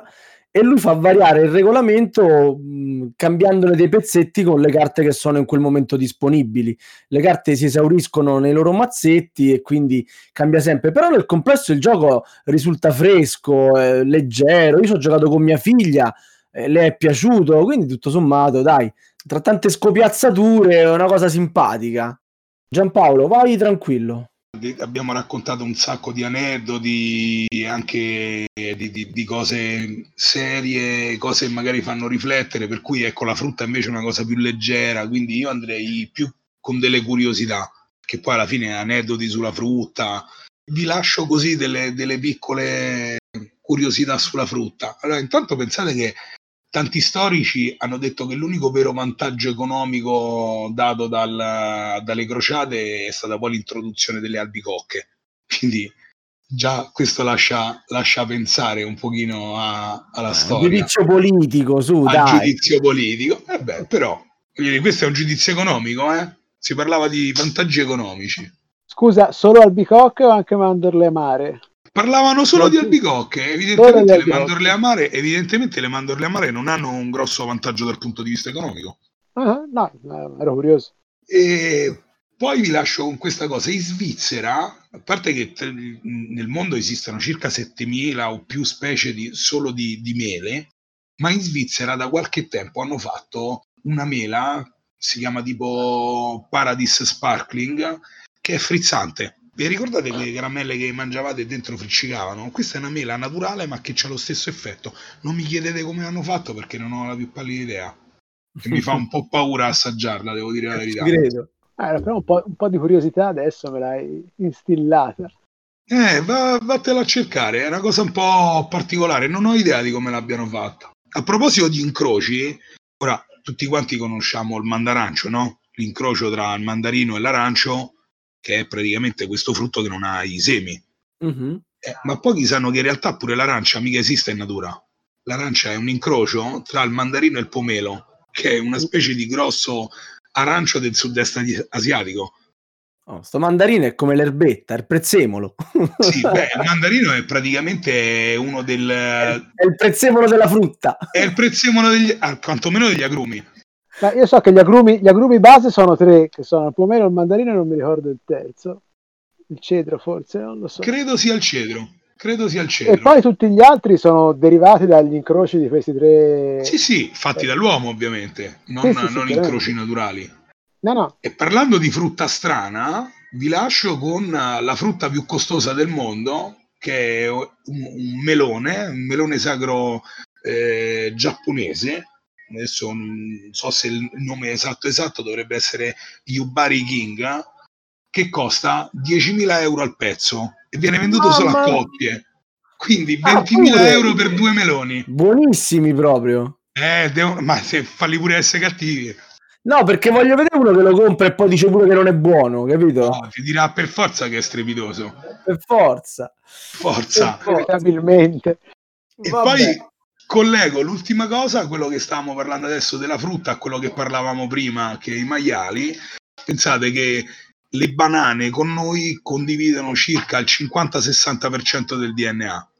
[SPEAKER 3] e lui fa variare il regolamento mh, cambiandone dei pezzetti con le carte che sono in quel momento disponibili. Le carte si esauriscono nei loro mazzetti e quindi cambia sempre. Però nel complesso il gioco risulta fresco, eh, leggero. Io ci ho giocato con mia figlia, eh, le è piaciuto, quindi tutto sommato, dai, tra tante scopiazzature è una cosa simpatica. Giampaolo, vai tranquillo.
[SPEAKER 5] Abbiamo raccontato un sacco di aneddoti, anche di, di, di, cose serie, cose che magari fanno riflettere, per cui ecco la frutta invece è una cosa più leggera, quindi io andrei più con delle curiosità, che poi alla fine aneddoti sulla frutta. Vi lascio così delle, delle piccole curiosità sulla frutta. Allora, intanto pensate che tanti storici hanno detto che l'unico vero vantaggio economico dato dal, dalle crociate è stata poi l'introduzione delle albicocche. Quindi già questo lascia, lascia pensare un pochino a, alla eh, storia.
[SPEAKER 3] Giudizio politico, su,
[SPEAKER 5] a dai. giudizio politico. Eh beh, però, questo è un giudizio economico, eh? Si parlava di vantaggi economici.
[SPEAKER 4] Scusa, solo albicocche o anche mandorle amare?
[SPEAKER 5] Parlavano solo non di albicocche, evidentemente le, mandorle amare, evidentemente le mandorle amare non hanno un grosso vantaggio dal punto di vista economico.
[SPEAKER 4] Ah, no, ero curioso.
[SPEAKER 5] E poi vi lascio con questa cosa. In Svizzera, a parte che nel mondo esistono circa 7.000 o più specie di, solo di, di mele, ma in Svizzera da qualche tempo hanno fatto una mela, si chiama tipo Paradise Sparkling, che è frizzante vi ricordate quelle caramelle che mangiavate e dentro friccicavano? Questa è una mela naturale ma che ha lo stesso effetto. Non mi chiedete come hanno fatto perché non ho la più pallida idea. E mi fa un po' paura assaggiarla, devo dire la verità.
[SPEAKER 4] Credo. Eh, però un po', un po', di curiosità adesso me l'hai instillata.
[SPEAKER 5] Eh, va, vattela a cercare, è una cosa un po' particolare, non ho idea di come l'abbiano fatta. A proposito di incroci, ora tutti quanti conosciamo il mandarancio, no? L'incrocio tra il mandarino e l'arancio che è praticamente questo frutto che non ha i semi. Mm-hmm. Eh, ma pochi sanno che in realtà pure l'arancia mica esiste in natura. L'arancia è un incrocio tra il mandarino e il pomelo, che è una specie di grosso arancio del sud-est asiatico.
[SPEAKER 3] Oh, sto mandarino è come l'erbetta, il prezzemolo.
[SPEAKER 5] sì, beh, il mandarino è praticamente uno del...
[SPEAKER 3] È il prezzemolo della frutta.
[SPEAKER 5] È il prezzemolo degli... Ah, quantomeno degli agrumi.
[SPEAKER 4] Ma io so che gli agrumi, gli agrumi base sono tre, che sono il pomelo, il mandarino e non mi ricordo il terzo. Il cedro forse, non lo so.
[SPEAKER 5] Credo sia il cedro. Credo sia il cedro.
[SPEAKER 4] E poi tutti gli altri sono derivati dagli incroci di questi tre.
[SPEAKER 5] Sì, sì, fatti eh. dall'uomo ovviamente, non, sì, sì, non sì, incroci naturali.
[SPEAKER 4] No, no.
[SPEAKER 5] E parlando di frutta strana, vi lascio con la frutta più costosa del mondo, che è un, un melone, un melone sacro eh, giapponese, adesso non so se il nome esatto esatto dovrebbe essere Yubari King, che costa 10.000 euro al pezzo e viene venduto oh, solo a coppie. Quindi 20.000 ah, euro per due meloni.
[SPEAKER 3] Buonissimi proprio.
[SPEAKER 5] Eh, devo, ma se falli pure essere cattivi.
[SPEAKER 3] No, perché voglio vedere uno che lo compra e poi dice pure che non è buono, capito? No,
[SPEAKER 5] ti dirà per forza che è strepitoso.
[SPEAKER 3] Per forza.
[SPEAKER 5] Forza.
[SPEAKER 4] Inevitabilmente.
[SPEAKER 5] E Vabbè. poi Collego l'ultima cosa, quello che stavamo parlando adesso della frutta, a quello che parlavamo prima, che i maiali. Pensate che le banane con noi condividono circa il 50-60% del DNA.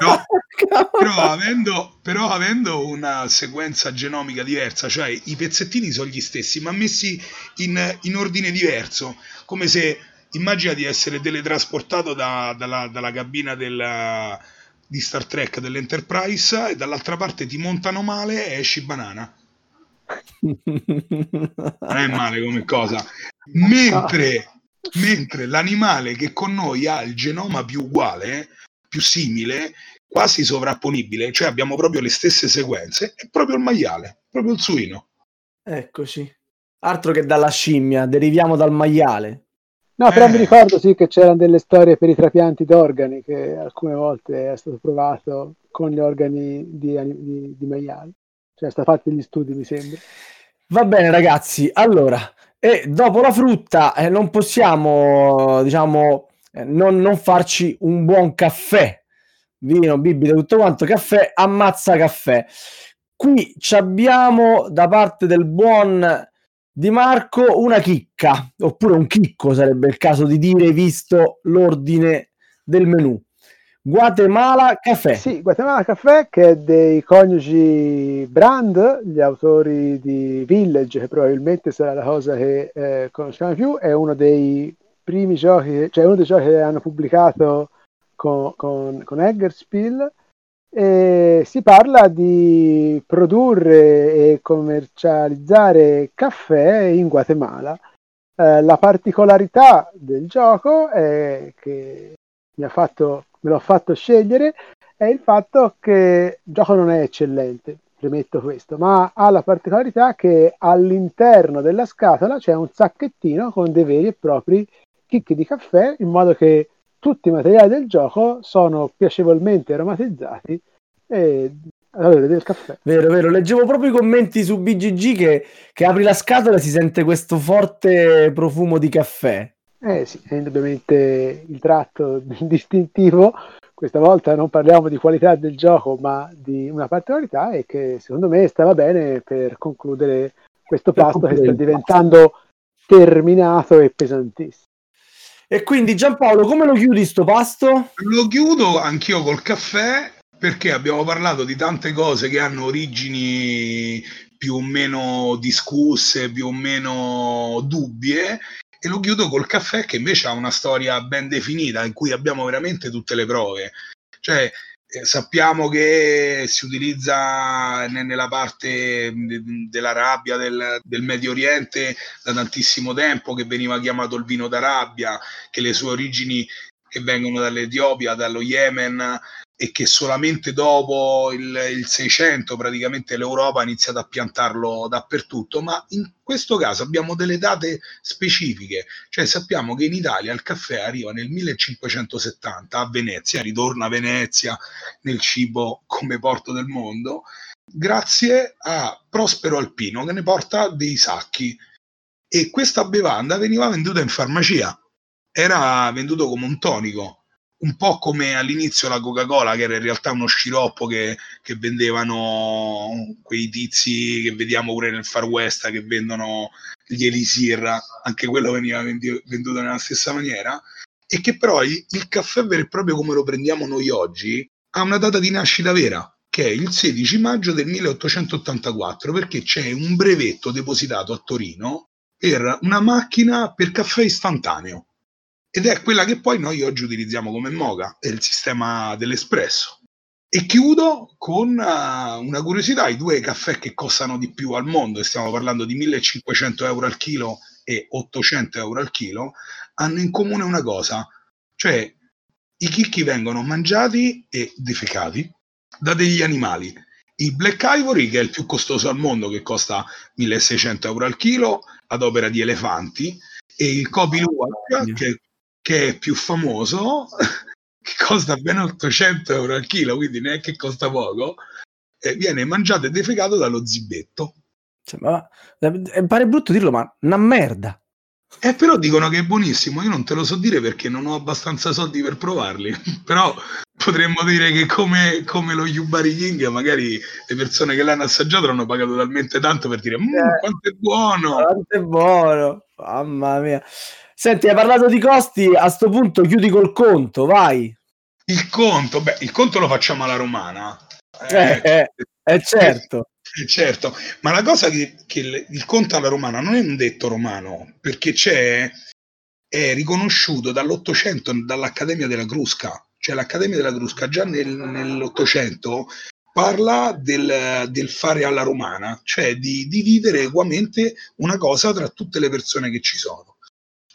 [SPEAKER 5] No, però, avendo, però avendo una sequenza genomica diversa, cioè i pezzettini sono gli stessi, ma messi in, in ordine diverso, come se immagina di essere teletrasportato da, dalla, dalla cabina del di Star Trek dell'Enterprise e dall'altra parte ti montano male e esci banana. non è male come cosa. Mentre, mentre l'animale che con noi ha il genoma più uguale, più simile, quasi sovrapponibile, cioè abbiamo proprio le stesse sequenze, è proprio il maiale, proprio il suino.
[SPEAKER 3] Eccoci. Altro che dalla scimmia, deriviamo dal maiale.
[SPEAKER 4] No, però eh. mi ricordo sì che c'erano delle storie per i trapianti d'organi che alcune volte è stato provato con gli organi di, di, di maiali. Cioè, sta fatti gli studi, mi sembra.
[SPEAKER 3] Va bene, ragazzi. Allora, e dopo la frutta eh, non possiamo, diciamo, eh, non, non, farci un buon caffè. Vino, bibita, tutto quanto. Caffè, ammazza caffè. Qui abbiamo da parte del buon di Marco una chicca, oppure un chicco sarebbe il caso di dire, visto l'ordine del menù. Guatemala Caffè.
[SPEAKER 4] Sì, Guatemala Caffè che è dei coniugi Brand, gli autori di Village, che probabilmente sarà la cosa che eh, conosciamo più, è uno dei primi giochi, cioè uno dei giochi che hanno pubblicato con, con, con Eggerspiel e si parla di produrre e commercializzare caffè in Guatemala. Eh, la particolarità del gioco che mi ha fatto, me l'ho fatto scegliere è il fatto che il gioco non è eccellente, premetto questo, ma ha la particolarità che all'interno della scatola c'è un sacchettino con dei veri e propri chicchi di caffè in modo che tutti i materiali del gioco sono piacevolmente aromatizzati e allora, del caffè.
[SPEAKER 3] Vero, vero. Leggevo proprio i commenti su BGG che, che apri la scatola e si sente questo forte profumo di caffè.
[SPEAKER 4] Eh sì, è indubbiamente il tratto distintivo. Questa volta non parliamo di qualità del gioco, ma di una particolarità e che secondo me stava bene per concludere questo pasto che sta diventando terminato e pesantissimo.
[SPEAKER 3] E quindi Giampaolo, come lo chiudi sto pasto?
[SPEAKER 5] Lo chiudo anch'io col caffè perché abbiamo parlato di tante cose che hanno origini più o meno discusse, più o meno dubbie e lo chiudo col caffè che invece ha una storia ben definita in cui abbiamo veramente tutte le prove. Cioè, eh, sappiamo che si utilizza nella parte dell'Arabia, del, del, Medio Oriente da tantissimo tempo, che veniva chiamato il vino d'Arabia, che le sue origini che vengono dall'Etiopia, dallo Yemen, e che solamente dopo il, il, 600 praticamente l'Europa ha iniziato a piantarlo dappertutto, ma in questo caso abbiamo delle date specifiche, cioè sappiamo che in Italia il caffè arriva nel 1570 a Venezia, ritorna a Venezia nel cibo come porto del mondo, grazie a Prospero Alpino che ne porta dei sacchi. E questa bevanda veniva venduta in farmacia, era venduto come un tonico un po' come all'inizio la Coca-Cola, che era in realtà uno sciroppo che, che vendevano quei tizi che vediamo pure nel Far West che vendono gli elisir, anche quello veniva venduto nella stessa maniera, e che però il, il caffè vero e proprio come lo prendiamo noi oggi ha una data di nascita vera, che è il 16 maggio del 1884, perché c'è un brevetto depositato a Torino per una macchina per caffè istantaneo ed è quella che poi noi oggi utilizziamo come moga, è il sistema dell'espresso. E chiudo con uh, una curiosità, i due caffè che costano di più al mondo, e stiamo parlando di 1500 euro al chilo e 800 euro al chilo, hanno in comune una cosa, cioè i chicchi vengono mangiati e defecati da degli animali. Il Black Ivory, che è il più costoso al mondo, che costa 1600 euro al chilo, ad opera di elefanti, e il Kopi Luwak, che che è più famoso, che costa ben 800 euro al chilo, quindi neanche costa poco, e viene mangiato e defecato dallo zibetto.
[SPEAKER 3] Cioè, ma, eh, pare brutto dirlo, ma una merda.
[SPEAKER 5] Eh, però dicono che è buonissimo, io non te lo so dire perché non ho abbastanza soldi per provarli, però potremmo dire che come, come lo Yubari King, magari le persone che l'hanno assaggiato l'hanno pagato talmente tanto per dire, mmm, eh, quanto è buono!
[SPEAKER 3] Quanto è buono, mamma mia. Senti, hai parlato di costi, a sto punto chiudi col conto, vai.
[SPEAKER 5] Il conto, beh, il conto lo facciamo alla romana.
[SPEAKER 3] Eh, eh, eh certo.
[SPEAKER 5] Eh, certo, ma la cosa che, che il, il, conto alla romana non è un detto romano, perché c'è, è riconosciuto dall'Ottocento, dall'Accademia della Crusca, cioè l'Accademia della Crusca già nel, nell'Ottocento parla del, del, fare alla romana, cioè di dividere equamente una cosa tra tutte le persone che ci sono.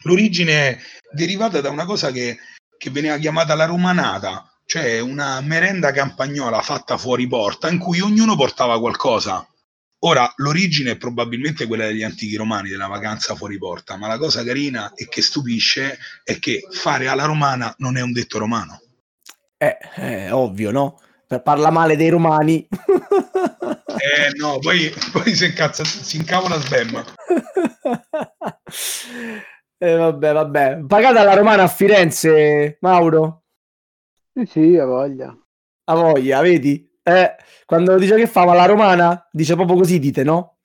[SPEAKER 5] L'origine è derivata da una cosa che, che veniva chiamata la romanata, cioè una merenda campagnola fatta fuori porta in cui ognuno portava qualcosa. Ora, l'origine è probabilmente quella degli antichi romani, della vacanza fuori porta, ma la cosa carina e che stupisce è che fare alla romana non è un detto romano.
[SPEAKER 3] Eh, è ovvio, no? Parla male dei romani.
[SPEAKER 5] eh no, poi, poi si, incazza, si incavola sbemma.
[SPEAKER 3] Eh, vabbè, vabbè. Pagata la romana a Firenze, Mauro?
[SPEAKER 4] Sì, sì, ha voglia.
[SPEAKER 3] Ha voglia, vedi? Eh, quando dice che fa la romana, dice proprio così, dite, no?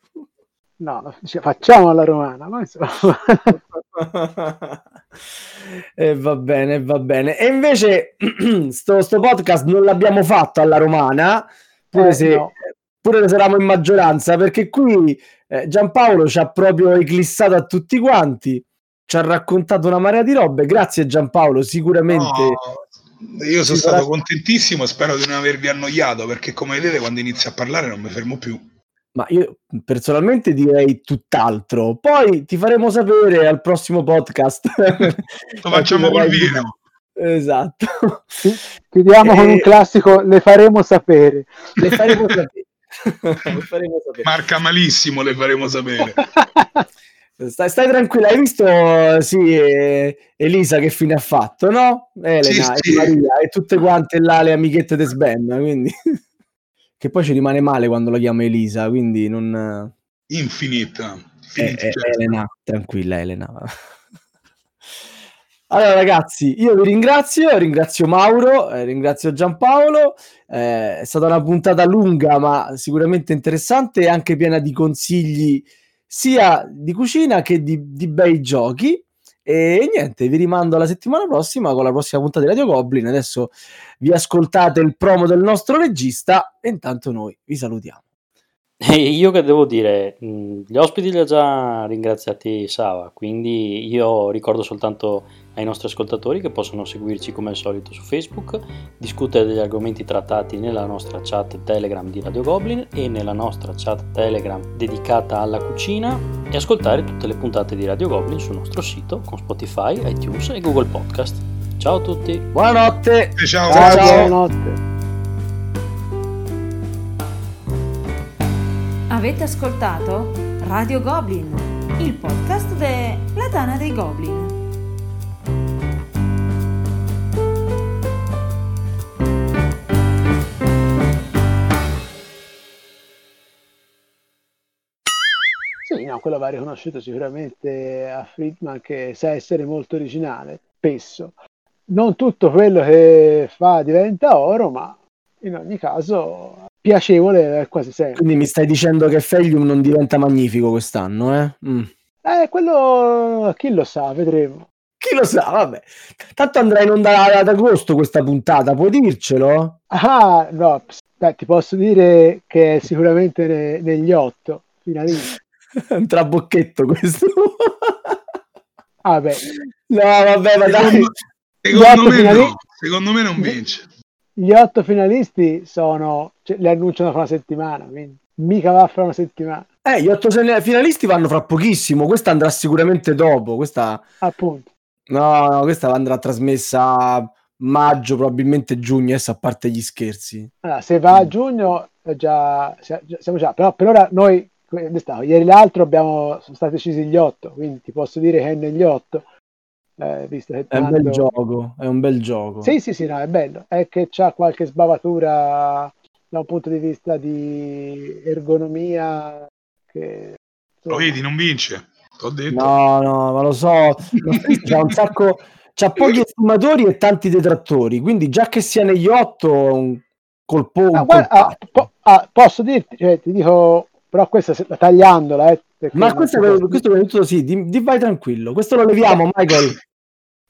[SPEAKER 4] No, dice, facciamo la romana, ma insomma...
[SPEAKER 3] e eh, va bene, va bene. E invece sto, sto, podcast non l'abbiamo fatto alla romana, pure, eh, se, no. pure se eravamo in maggioranza, perché qui eh, Giampaolo ci ha proprio eclissato a tutti quanti ci ha raccontato una marea di robe. Grazie Giampaolo, sicuramente.
[SPEAKER 5] No, io sono stato sarà... contentissimo, spero di non avervi annoiato perché come vedete quando inizio a parlare non mi fermo più.
[SPEAKER 3] Ma io personalmente direi tutt'altro. Poi ti faremo sapere al prossimo podcast.
[SPEAKER 5] Lo facciamo col vino.
[SPEAKER 3] Esatto.
[SPEAKER 4] Chiudiamo e... con un classico, le faremo sapere.
[SPEAKER 3] Le faremo sapere.
[SPEAKER 5] le faremo sapere. Marca malissimo, le faremo sapere.
[SPEAKER 3] Stai, stai, tranquilla, hai visto sì, eh, Elisa che fine ha fatto, no? Elena sì, e Maria e tutte quante là le amichette di Sben, quindi che poi ci rimane male quando la chiama Elisa, quindi non...
[SPEAKER 5] Infinita.
[SPEAKER 3] Eh, eh, Elena, tranquilla Elena. Allora ragazzi, io vi ringrazio, ringrazio Mauro, eh, ringrazio Giampaolo, eh, è stata una puntata lunga ma sicuramente interessante e anche piena di consigli sia di cucina che di, di bei giochi. E niente, vi rimando alla settimana prossima con la prossima puntata di Radio Goblin. Adesso vi ascoltate il promo del nostro regista e intanto noi vi salutiamo.
[SPEAKER 2] E io che devo dire, gli ospiti li ha già ringraziati Sava, quindi io ricordo soltanto ai nostri ascoltatori che possono seguirci come al solito su Facebook, discutere degli argomenti trattati nella nostra chat Telegram di Radio Goblin e nella nostra chat Telegram dedicata alla cucina e ascoltare tutte le puntate di Radio Goblin sul nostro sito con Spotify, iTunes e Google Podcast. Ciao a tutti.
[SPEAKER 3] Buonanotte.
[SPEAKER 5] Ciao.
[SPEAKER 3] ciao.
[SPEAKER 4] ciao. Buonanotte.
[SPEAKER 1] Avete ascoltato Radio Goblin, il podcast della Tana dei Goblin.
[SPEAKER 4] Sì, no, quello va riconosciuto sicuramente a Friedman che sa essere molto originale, spesso. Non tutto quello che fa diventa oro, ma in ogni caso piacevole quasi sempre.
[SPEAKER 3] Quindi mi stai dicendo che Felium non diventa magnifico quest'anno, eh? Mm.
[SPEAKER 4] Eh, quello chi lo sa, vedremo.
[SPEAKER 3] Chi lo sa, vabbè. Tanto andrà in onda ad agosto questa puntata, puoi dircelo?
[SPEAKER 4] Ah, no, beh, ti posso dire che è sicuramente ne, negli otto finalisti.
[SPEAKER 3] Un trabocchetto questo.
[SPEAKER 4] ah, beh.
[SPEAKER 3] No, vabbè, ma dai.
[SPEAKER 5] Secondo me, no. Secondo me non vince.
[SPEAKER 4] Gli otto finalisti sono, cioè, li annunciano fra una settimana, quindi mica va fra una settimana.
[SPEAKER 3] Eh, gli otto finalisti vanno fra pochissimo, questa andrà sicuramente dopo, questa...
[SPEAKER 4] Appunto.
[SPEAKER 3] No, no, questa andrà trasmessa maggio, probabilmente giugno, adesso a parte gli scherzi.
[SPEAKER 4] Allora, se va a giugno, già, siamo già, però per ora noi Ieri l'altro abbiamo, sono stati decisi gli otto, quindi ti posso dire che è negli otto. Eh, visto che
[SPEAKER 3] tanto... È un bel gioco, è un bel gioco.
[SPEAKER 4] Sì, sì, sì, no, è bello. È che c'ha qualche sbavatura da un punto di vista di ergonomia che...
[SPEAKER 5] Lo vedi, non vince. T'ho detto.
[SPEAKER 3] No, no, ma lo so. c'ha un sacco... C'ha pochi estimatori e tanti detrattori, quindi già che sia negli otto, un colpo...
[SPEAKER 4] Ah, guarda, ah, po- ah, posso dirti, cioè, ti dico però questa tagliandola eh,
[SPEAKER 3] ma questo, questo, questo sì di, di vai tranquillo questo lo leviamo Michael